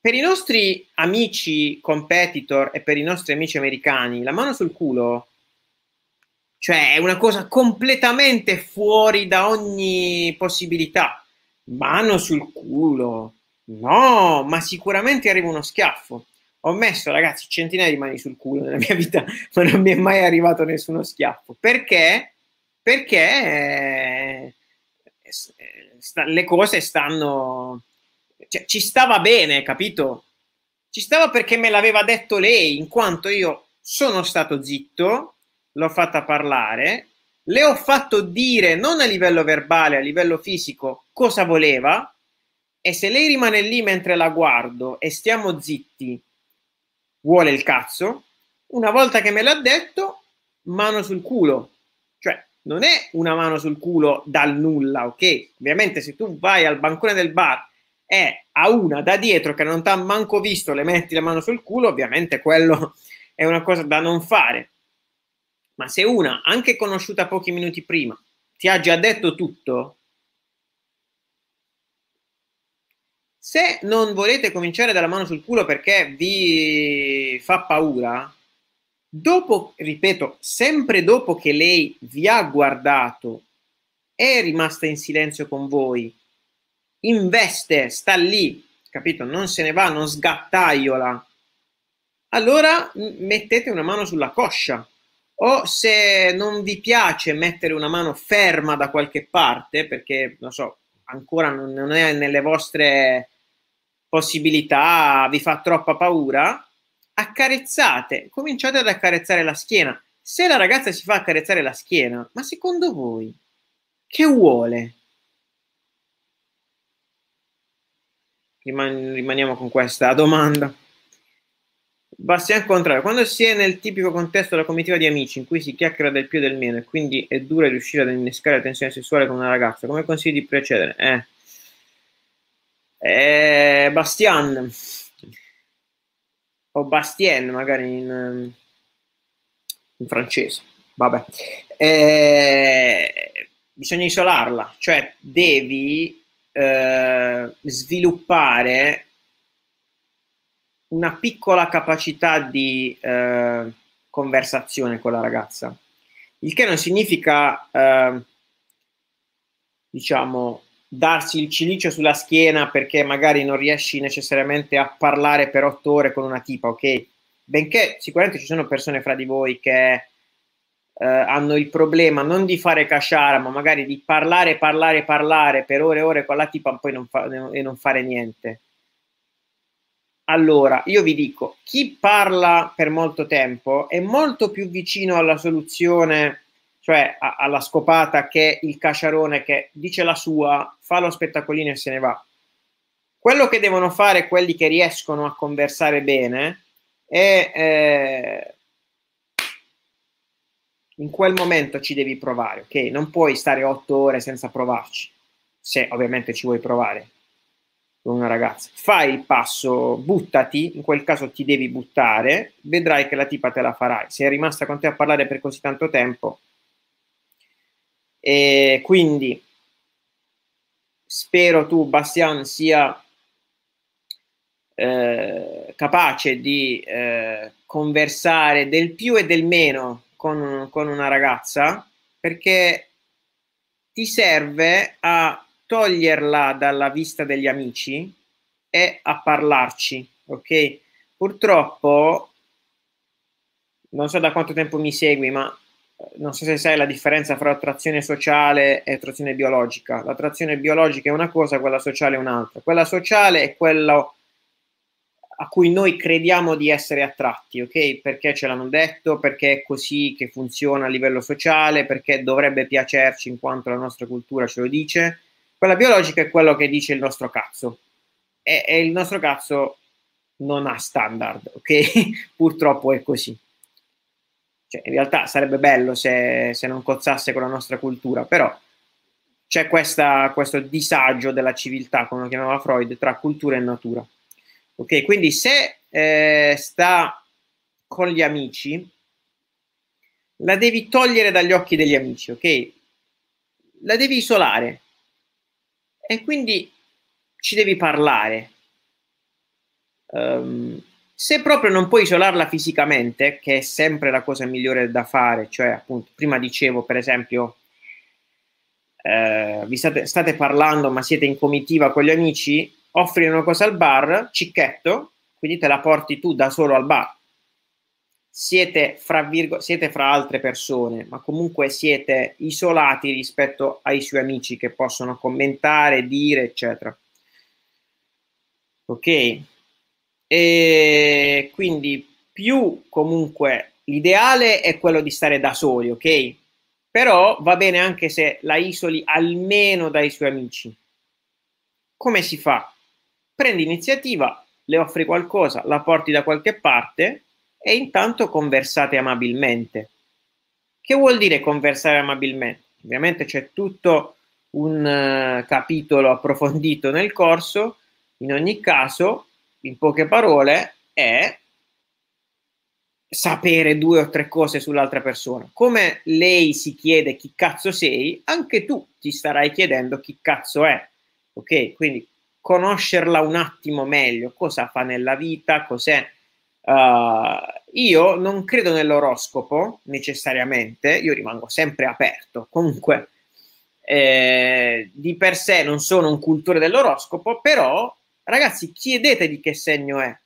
Per i nostri amici competitor e per i nostri amici americani, la mano sul culo, cioè è una cosa completamente fuori da ogni possibilità. Mano sul culo. No, ma sicuramente arriva uno schiaffo. Ho messo, ragazzi, centinaia di mani sul culo nella mia vita, ma non mi è mai arrivato nessuno schiaffo. Perché? perché eh, sta, le cose stanno... Cioè, ci stava bene, capito? Ci stava perché me l'aveva detto lei, in quanto io sono stato zitto, l'ho fatta parlare, le ho fatto dire, non a livello verbale, a livello fisico, cosa voleva, e se lei rimane lì mentre la guardo e stiamo zitti, vuole il cazzo, una volta che me l'ha detto, mano sul culo. Cioè, non è una mano sul culo dal nulla, ok? Ovviamente se tu vai al bancone del bar e a una da dietro che non ti ha manco visto le metti la mano sul culo, ovviamente quello è una cosa da non fare. Ma se una, anche conosciuta pochi minuti prima, ti ha già detto tutto, se non volete cominciare dalla mano sul culo perché vi fa paura, Dopo, ripeto, sempre dopo che lei vi ha guardato, è rimasta in silenzio con voi, investe, sta lì, capito? Non se ne va, non sgattaiola. Allora mettete una mano sulla coscia. O se non vi piace mettere una mano ferma da qualche parte, perché non so, ancora non è nelle vostre possibilità, vi fa troppa paura, accarezzate, cominciate ad accarezzare la schiena. Se la ragazza si fa accarezzare la schiena, ma secondo voi che vuole? Riman- rimaniamo con questa domanda. Bastian Contrario, quando si è nel tipico contesto della comitiva di amici in cui si chiacchiera del più e del meno e quindi è dura riuscire ad innescare la tensione sessuale con una ragazza, come consigli di procedere? Eh. Eh, Bastian, o Bastien magari in, in francese. Vabbè. Eh, bisogna isolarla, cioè devi eh, sviluppare una piccola capacità di eh, conversazione con la ragazza, il che non significa, eh, diciamo, darsi il cilicio sulla schiena perché magari non riesci necessariamente a parlare per otto ore con una tipa, ok? Benché sicuramente ci sono persone fra di voi che eh, hanno il problema non di fare casciara, ma magari di parlare, parlare, parlare per ore e ore con la tipa poi non fa, e non fare niente. Allora, io vi dico, chi parla per molto tempo è molto più vicino alla soluzione cioè a, alla scopata che il casciarone che dice la sua, fa lo spettacolino e se ne va. Quello che devono fare quelli che riescono a conversare bene è eh, in quel momento ci devi provare, ok? Non puoi stare otto ore senza provarci, se ovviamente ci vuoi provare con una ragazza. Fai il passo, buttati, in quel caso ti devi buttare, vedrai che la tipa te la farai. Se è rimasta con te a parlare per così tanto tempo, e quindi spero tu, Bastian, sia eh, capace di eh, conversare del più e del meno con, con una ragazza perché ti serve a toglierla dalla vista degli amici e a parlarci, ok? Purtroppo, non so da quanto tempo mi segui, ma eh, non so se sai la differenza fra attrazione sociale e attrazione biologica. L'attrazione biologica è una cosa, quella sociale è un'altra. Quella sociale è quello a cui noi crediamo di essere attratti, ok? Perché ce l'hanno detto, perché è così che funziona a livello sociale, perché dovrebbe piacerci in quanto la nostra cultura ce lo dice. Quella biologica è quello che dice il nostro cazzo. E, e il nostro cazzo non ha standard, ok? Purtroppo è così. Cioè, in realtà sarebbe bello se, se non cozzasse con la nostra cultura, però c'è questa, questo disagio della civiltà, come lo chiamava Freud, tra cultura e natura. Ok, quindi se eh, sta con gli amici, la devi togliere dagli occhi degli amici, ok? La devi isolare e quindi ci devi parlare. Um, se proprio non puoi isolarla fisicamente, che è sempre la cosa migliore da fare, cioè appunto, prima dicevo per esempio, eh, vi state, state parlando ma siete in comitiva con gli amici, offri una cosa al bar, cicchetto, quindi te la porti tu da solo al bar. Siete fra, virgo- siete fra altre persone, ma comunque siete isolati rispetto ai suoi amici che possono commentare, dire, eccetera. Ok? E quindi più comunque l'ideale è quello di stare da soli, ok? Però va bene anche se la isoli almeno dai suoi amici. Come si fa? Prendi iniziativa, le offri qualcosa, la porti da qualche parte e intanto conversate amabilmente. Che vuol dire conversare amabilmente? Ovviamente c'è tutto un uh, capitolo approfondito nel corso, in ogni caso, in poche parole, è sapere due o tre cose sull'altra persona. Come lei si chiede chi cazzo sei, anche tu ti starai chiedendo chi cazzo è. Ok? Quindi conoscerla un attimo meglio, cosa fa nella vita, cos'è. Uh, io non credo nell'oroscopo necessariamente, io rimango sempre aperto. Comunque, eh, di per sé non sono un cultore dell'oroscopo, però ragazzi, chiedete di che segno è,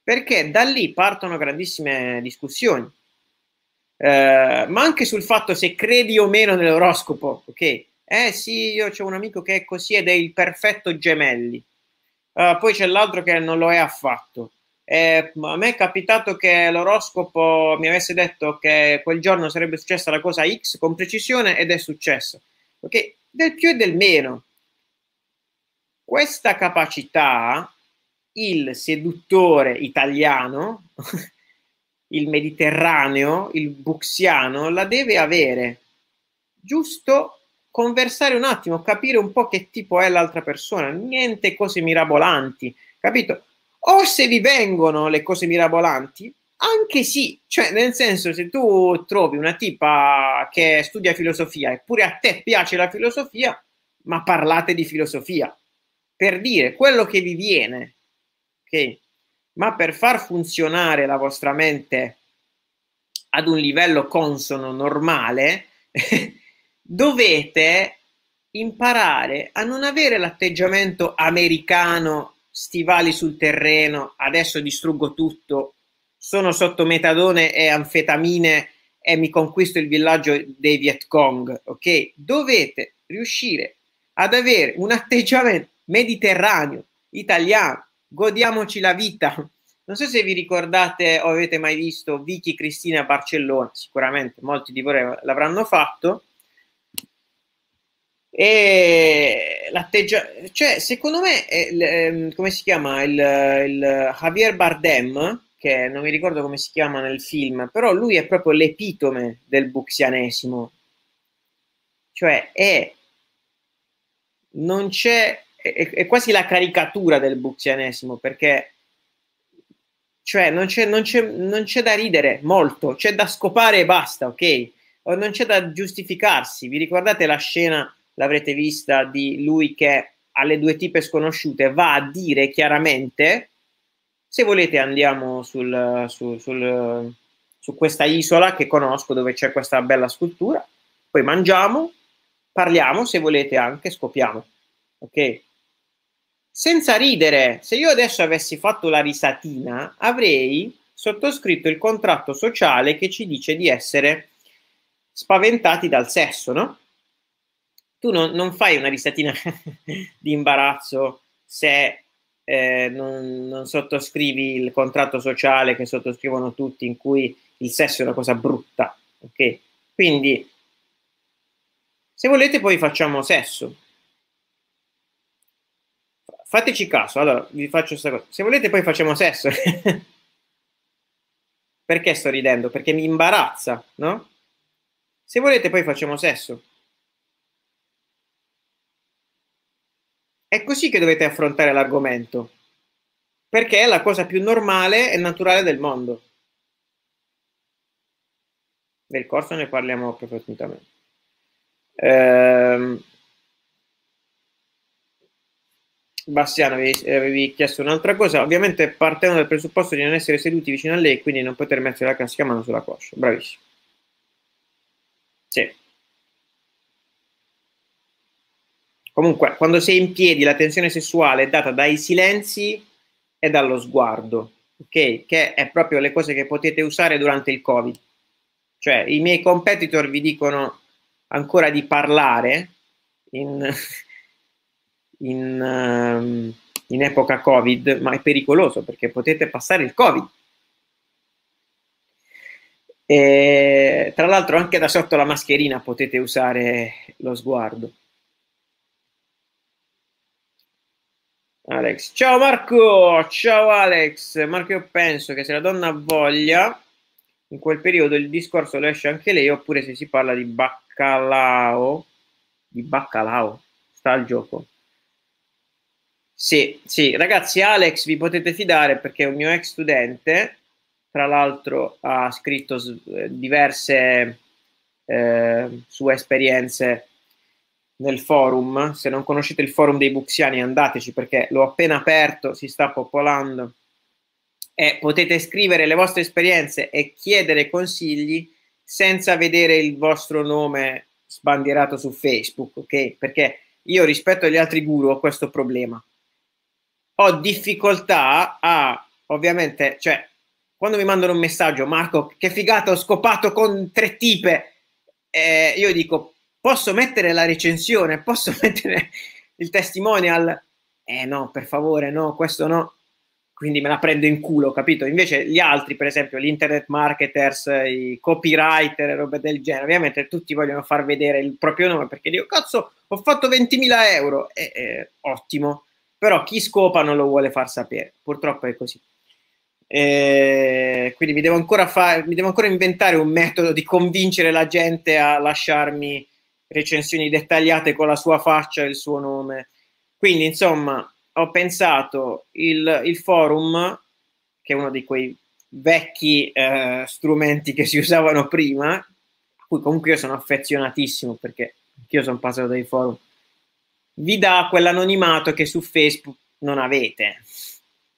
perché da lì partono grandissime discussioni. Eh, ma anche sul fatto se credi o meno nell'oroscopo, ok? Eh sì, io ho un amico che è così ed è il perfetto gemelli. Uh, poi c'è l'altro che non lo è affatto. Eh, a me è capitato che l'oroscopo mi avesse detto che quel giorno sarebbe successa la cosa X con precisione ed è successo. Ok, del più e del meno. Questa capacità il seduttore italiano, il mediterraneo, il buxiano, la deve avere giusto conversare un attimo, capire un po' che tipo è l'altra persona, niente cose mirabolanti, capito? O se vi vengono le cose mirabolanti, anche sì, cioè nel senso se tu trovi una tipa che studia filosofia eppure a te piace la filosofia, ma parlate di filosofia, per dire quello che vi viene, ok? Ma per far funzionare la vostra mente ad un livello consono, normale, dovete imparare a non avere l'atteggiamento americano, stivali sul terreno, adesso distruggo tutto, sono sotto metadone e anfetamine e mi conquisto il villaggio dei Viet Cong, ok? Dovete riuscire ad avere un atteggiamento mediterraneo, italiano, godiamoci la vita. Non so se vi ricordate o avete mai visto Vicky Cristina a Barcellona, sicuramente molti di voi l'avranno fatto e l'atteggiamento, cioè, secondo me, è, ehm, come si chiama il, il, Javier Bardem, che non mi ricordo come si chiama nel film, però lui è proprio l'epitome del buxianesimo, cioè è, non c'è, è, è quasi la caricatura del buxianesimo perché cioè non c'è, non, c'è, non c'è, da ridere molto, c'è da scopare e basta, ok? O non c'è da giustificarsi. Vi ricordate la scena l'avrete vista di lui che alle due tipe sconosciute va a dire chiaramente Se volete andiamo sul, su, sul, su questa isola che conosco dove c'è questa bella scultura, poi mangiamo, parliamo, se volete anche scopiamo. Ok? Senza ridere, se io adesso avessi fatto la risatina, avrei sottoscritto il contratto sociale che ci dice di essere spaventati dal sesso, no? Tu non, non fai una risatina di imbarazzo se eh, non, non, sottoscrivi il contratto sociale che sottoscrivono tutti in cui il sesso è una cosa brutta, ok? Quindi, se volete poi facciamo sesso. Fateci caso, allora vi faccio questa cosa. Se volete poi facciamo sesso. Perché sto ridendo? Perché mi imbarazza, no? Se volete poi facciamo sesso. È così che dovete affrontare l'argomento, perché è la cosa più normale e naturale del mondo. Del corso ne parliamo approfonditamente. Ehm, Bastiano, avevi, avevi, chiesto un'altra cosa. Ovviamente partendo dal presupposto di non essere seduti vicino a lei quindi non poter mettere la classica mano sulla coscia. Bravissimo. Sì. Comunque, quando sei in piedi, la tensione sessuale è data dai silenzi e dallo sguardo, ok? Che è proprio le cose che potete usare durante il Covid. Cioè, i miei competitor vi dicono ancora di parlare in in, um, in epoca Covid, ma è pericoloso perché potete passare il Covid. E, tra l'altro anche da sotto la mascherina potete usare lo sguardo. Alex, ciao Marco, ciao Alex. Marco, io penso che se la donna voglia, in quel periodo il discorso lo esce anche lei, oppure se si parla di baccalao, di baccalao, sta al gioco. Sì, sì, ragazzi, Alex vi potete fidare perché è un mio ex studente, tra l'altro ha scritto diverse eh, sue esperienze nel forum. Se non conoscete il forum dei Buxiani, andateci perché l'ho appena aperto, si sta popolando e potete scrivere le vostre esperienze e chiedere consigli senza vedere il vostro nome sbandierato su Facebook, ok? Perché io rispetto agli altri guru ho questo problema ho difficoltà a, ovviamente, cioè, quando mi mandano un messaggio, Marco, che figata, ho scopato con tre tipe, eh, io dico, posso mettere la recensione, posso mettere il testimonial? Eh no, per favore, no, questo no. Quindi me la prendo in culo, capito? Invece gli altri, per esempio, gli internet marketers, i copywriter e robe del genere, ovviamente tutti vogliono far vedere il proprio nome perché dico, cazzo, ho fatto 20.000 euro. Eh, eh, ottimo però chi scopa non lo vuole far sapere, purtroppo è così. E quindi mi devo, fa- mi devo ancora inventare un metodo di convincere la gente a lasciarmi recensioni dettagliate con la sua faccia e il suo nome. Quindi, insomma, ho pensato il, il forum, che è uno di quei vecchi eh, strumenti che si usavano prima, a cui comunque io sono affezionatissimo perché io sono passato dai forum vi dà quell'anonimato che su Facebook non avete.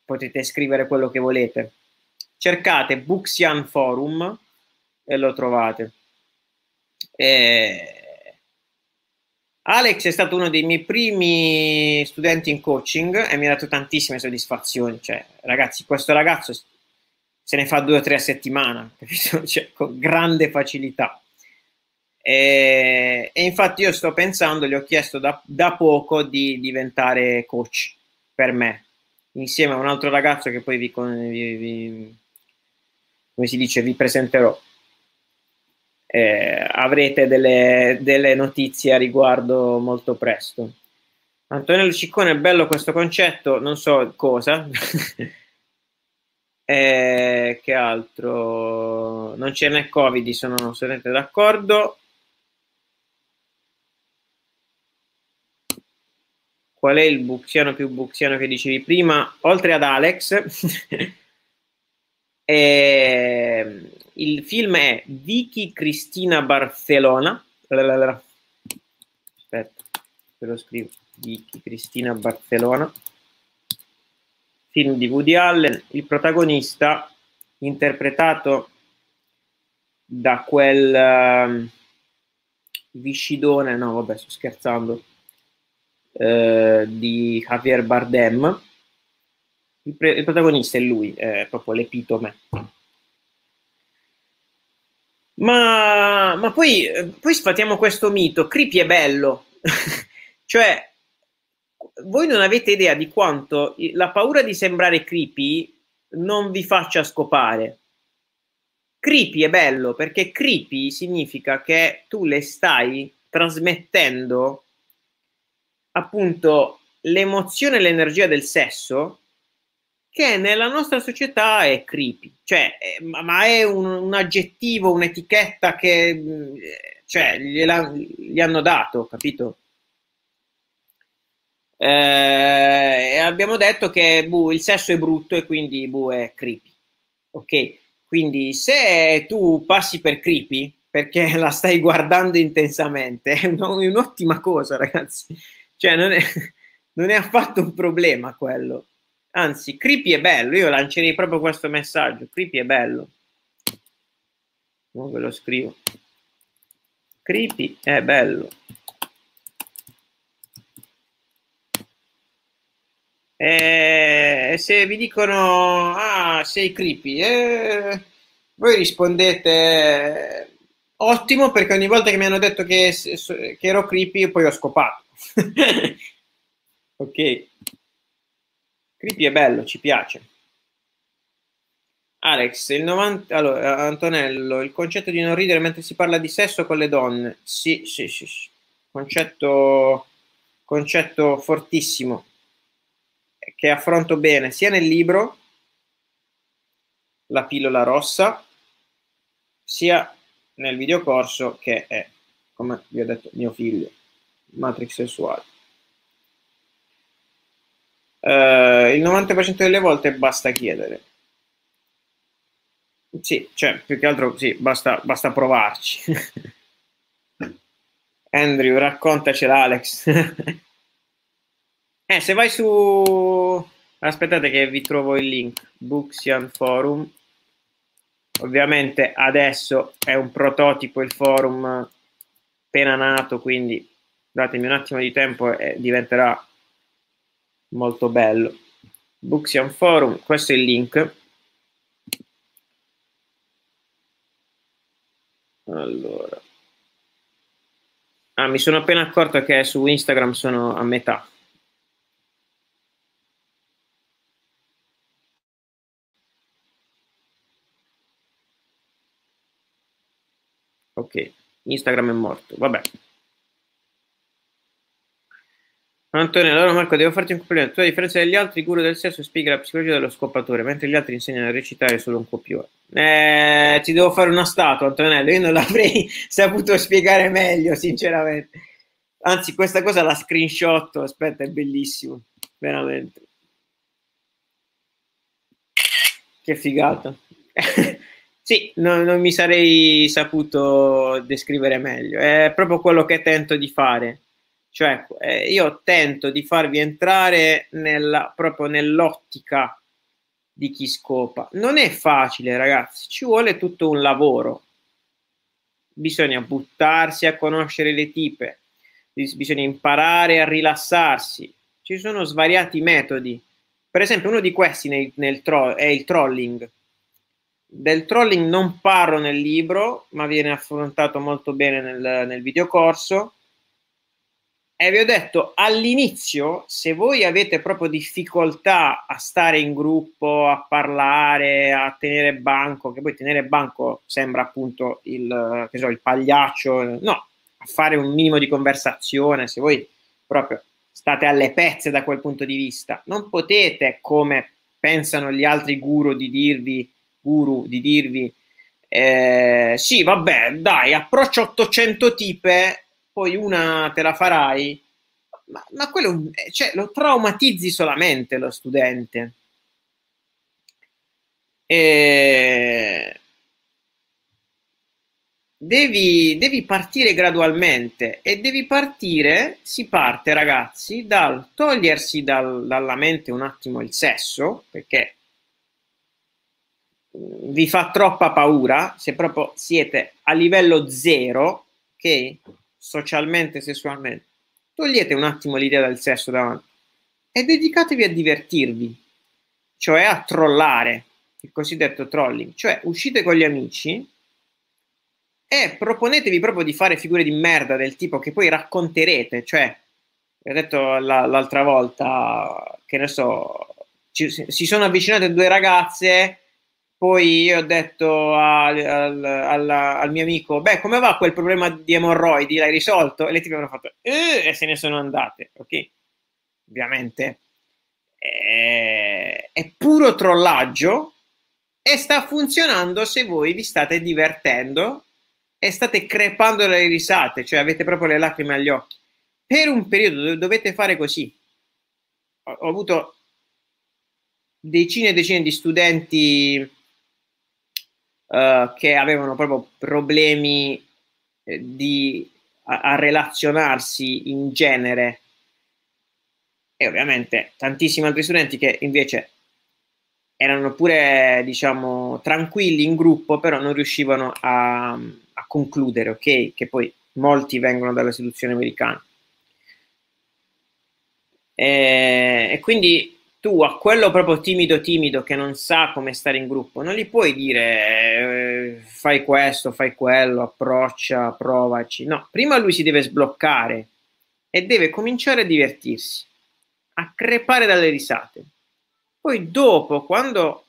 Potete scrivere quello che volete. Cercate Buxian Forum e lo trovate. E... Alex è stato uno dei miei primi studenti in coaching e mi ha dato tantissime soddisfazioni. Cioè, ragazzi, questo ragazzo se ne fa due o tre a settimana? Cioè, con grande facilità. E, e, infatti io sto pensando, gli ho chiesto da, da, poco di diventare coach per me, insieme a un altro ragazzo che poi vi, vi, vi come si dice, vi presenterò. Eh, avrete delle, delle, notizie a riguardo molto presto. Antonello Ciccone, è bello questo concetto, non so cosa. eh, che altro? Non c'è né Covid, sono assolutamente d'accordo. qual è il buxiano più buxiano che dicevi prima, oltre ad Alex, eh, il film è Vicky Cristina Barcellona. Aspetta, te lo scrivo. Vicky Cristina Barcellona. film di Woody Allen, il protagonista interpretato da quel uh, viscidone, no vabbè sto scherzando, uh, di Javier Bardem, il, il, protagonista è lui, è proprio l'epitome. Ma, ma poi, poi sfatiamo questo mito, Creepy è bello, cioè voi non avete idea di quanto la paura di sembrare creepy non vi faccia scopare. Creepy è bello perché creepy significa che tu le stai trasmettendo appunto l'emozione e l'energia del sesso che nella nostra società è creepy, cioè, ma è un, un aggettivo, un'etichetta che cioè, gli hanno dato, capito? Eh, abbiamo detto che buh, il sesso è brutto e quindi buh, è creepy. Ok, quindi se tu passi per creepy perché la stai guardando intensamente, è un'ottima cosa, ragazzi. Cioè, non è, non è affatto un problema quello. Anzi, creepy è bello. Io lancerei proprio questo messaggio. Creepy è bello. Non ve lo scrivo. Creepy è bello. E se vi dicono, ah, sei creepy, eh, voi rispondete, ottimo, perché ogni volta che mi hanno detto che, che ero creepy, poi ho scopato. ok. Creepy è bello, ci piace. Alex, il 90... Allora, Antonello, il concetto di non ridere mentre si parla di sesso con le donne. Sì, sì, sì. sì. Concetto, concetto fortissimo che affronto bene sia nel libro La pillola rossa, sia nel videocorso che è, come vi ho detto, mio figlio, Matrix sessuale. Uh, il 90% delle volte basta chiedere. Sì, cioè, più che altro sì, basta, basta provarci. Andrew, raccontacela Alex. Eh, se vai su... Aspettate che vi trovo il link. Booksian Forum. Ovviamente adesso è un prototipo il forum appena nato, quindi datemi un attimo di tempo e diventerà molto bello. Booksian Forum, questo è il link. Allora. Ah, mi sono appena accorto che su Instagram sono a metà. Ok, Instagram è morto, vabbè. Antonio, allora Marco, devo farti un complimento. Tu, a differenza degli altri, guru del sesso spiega la psicologia dello scopatore, mentre gli altri insegnano a recitare solo un copione. Eh, ti devo fare una statua, Antonello. Io non l'avrei saputo spiegare meglio, sinceramente. Anzi, questa cosa la screenshot. Aspetta, è bellissimo, veramente. Che figata. Sì, no, non mi sarei saputo descrivere meglio. È proprio quello che tento di fare. Cioè, eh, io tento di farvi entrare nella, proprio nell'ottica di chi scopa. Non è facile, ragazzi, ci vuole tutto un lavoro. Bisogna buttarsi a conoscere le tipe, bisogna imparare a rilassarsi. Ci sono svariati metodi. Per esempio, uno di questi nel, nel tro- è il trolling del trolling non parlo nel libro, ma viene affrontato molto bene nel, nel videocorso. E vi ho detto all'inizio, se voi avete proprio difficoltà a stare in gruppo, a parlare, a tenere banco, che poi tenere banco sembra appunto il, so, il pagliaccio, no, a fare un minimo di conversazione, se voi proprio state alle pezze da quel punto di vista, non potete, come pensano gli altri guru, di dirvi guru di dirvi eh, sì, vabbè, dai, approccio 800 tipe, poi una te la farai, ma, ma quello eh, cioè, lo traumatizzi solamente lo studente. E... devi, devi partire gradualmente e devi partire, si parte ragazzi, dal togliersi dal, dalla mente un attimo il sesso, perché vi fa troppa paura, se proprio siete a livello zero, ok? Socialmente, sessualmente, togliete un attimo l'idea del sesso davanti e dedicatevi a divertirvi, cioè a trollare, il cosiddetto trolling, cioè uscite con gli amici e proponetevi proprio di fare figure di merda del tipo che poi racconterete, cioè, ho detto la, l'altra volta, che ne so, ci, si sono avvicinate due ragazze, poi io ho detto al, al, al, al, mio amico, beh, come va quel problema di emorroidi? L'hai risolto? E le tipe hanno fatto, eh, e se ne sono andate, ok? Ovviamente è, è puro trollaggio e sta funzionando se voi vi state divertendo e state crepando le risate, cioè avete proprio le lacrime agli occhi. Per un periodo dovete fare così. Ho, ho avuto decine e decine di studenti uh, che avevano proprio problemi eh, di, a, a relazionarsi in genere e ovviamente tantissimi altri studenti che invece erano pure, diciamo, tranquilli in gruppo, però non riuscivano a, a concludere, ok? Che poi molti vengono dalla seduzione americana. E, e, quindi tu a quello proprio timido timido che non sa come stare in gruppo, non gli puoi dire eh, fai questo, fai quello, approccia, provaci. No, prima lui si deve sbloccare e deve cominciare a divertirsi a crepare dalle risate. Poi dopo, quando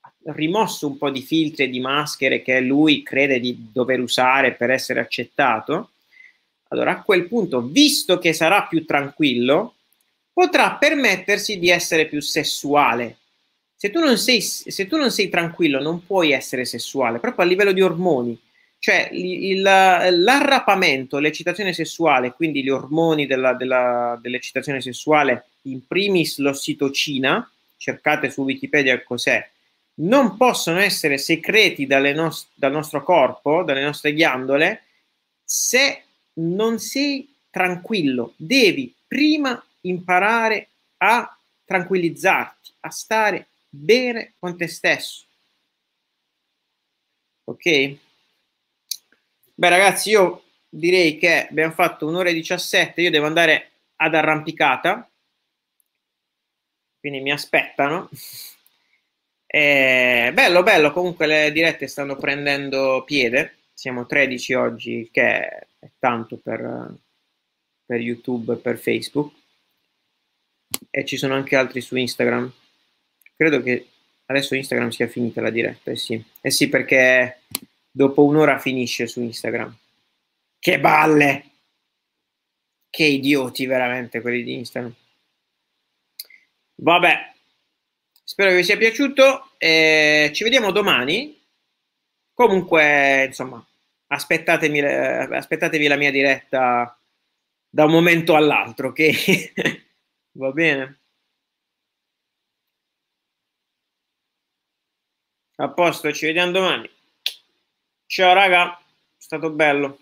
ha rimosso un po' di filtri e di maschere che lui crede di dover usare per essere accettato, allora a quel punto, visto che sarà più tranquillo, potrà permettersi di essere più sessuale. Se tu non sei, se tu non sei tranquillo, non puoi essere sessuale, proprio a livello di ormoni. Cioè il, l'arrapamento, l'eccitazione sessuale, quindi gli ormoni della, della, dell'eccitazione sessuale in primis l'ossitocina, cercate su Wikipedia cos'è, non possono essere secreti nos- dal nostro corpo, dalle nostre ghiandole, se non sei tranquillo. Devi prima imparare a tranquillizzarti, a stare bene con te stesso. Ok? Beh ragazzi, io direi che abbiamo fatto un'ora e 17, io devo andare ad arrampicata quindi mi aspettano. E, bello, bello, comunque le dirette stanno prendendo piede, siamo 13 oggi, che è tanto per, per YouTube e per Facebook, e ci sono anche altri su Instagram. Credo che adesso Instagram sia finita la diretta, eh sì, eh sì perché dopo un'ora finisce su Instagram. Che balle! Che idioti veramente quelli di Instagram. Vabbè, spero che vi sia piaciuto. Eh, ci vediamo domani. Comunque, insomma, aspettatevi, aspettatevi la mia diretta da un momento all'altro, ok? Va bene? A posto, ci vediamo domani. Ciao raga, è stato bello.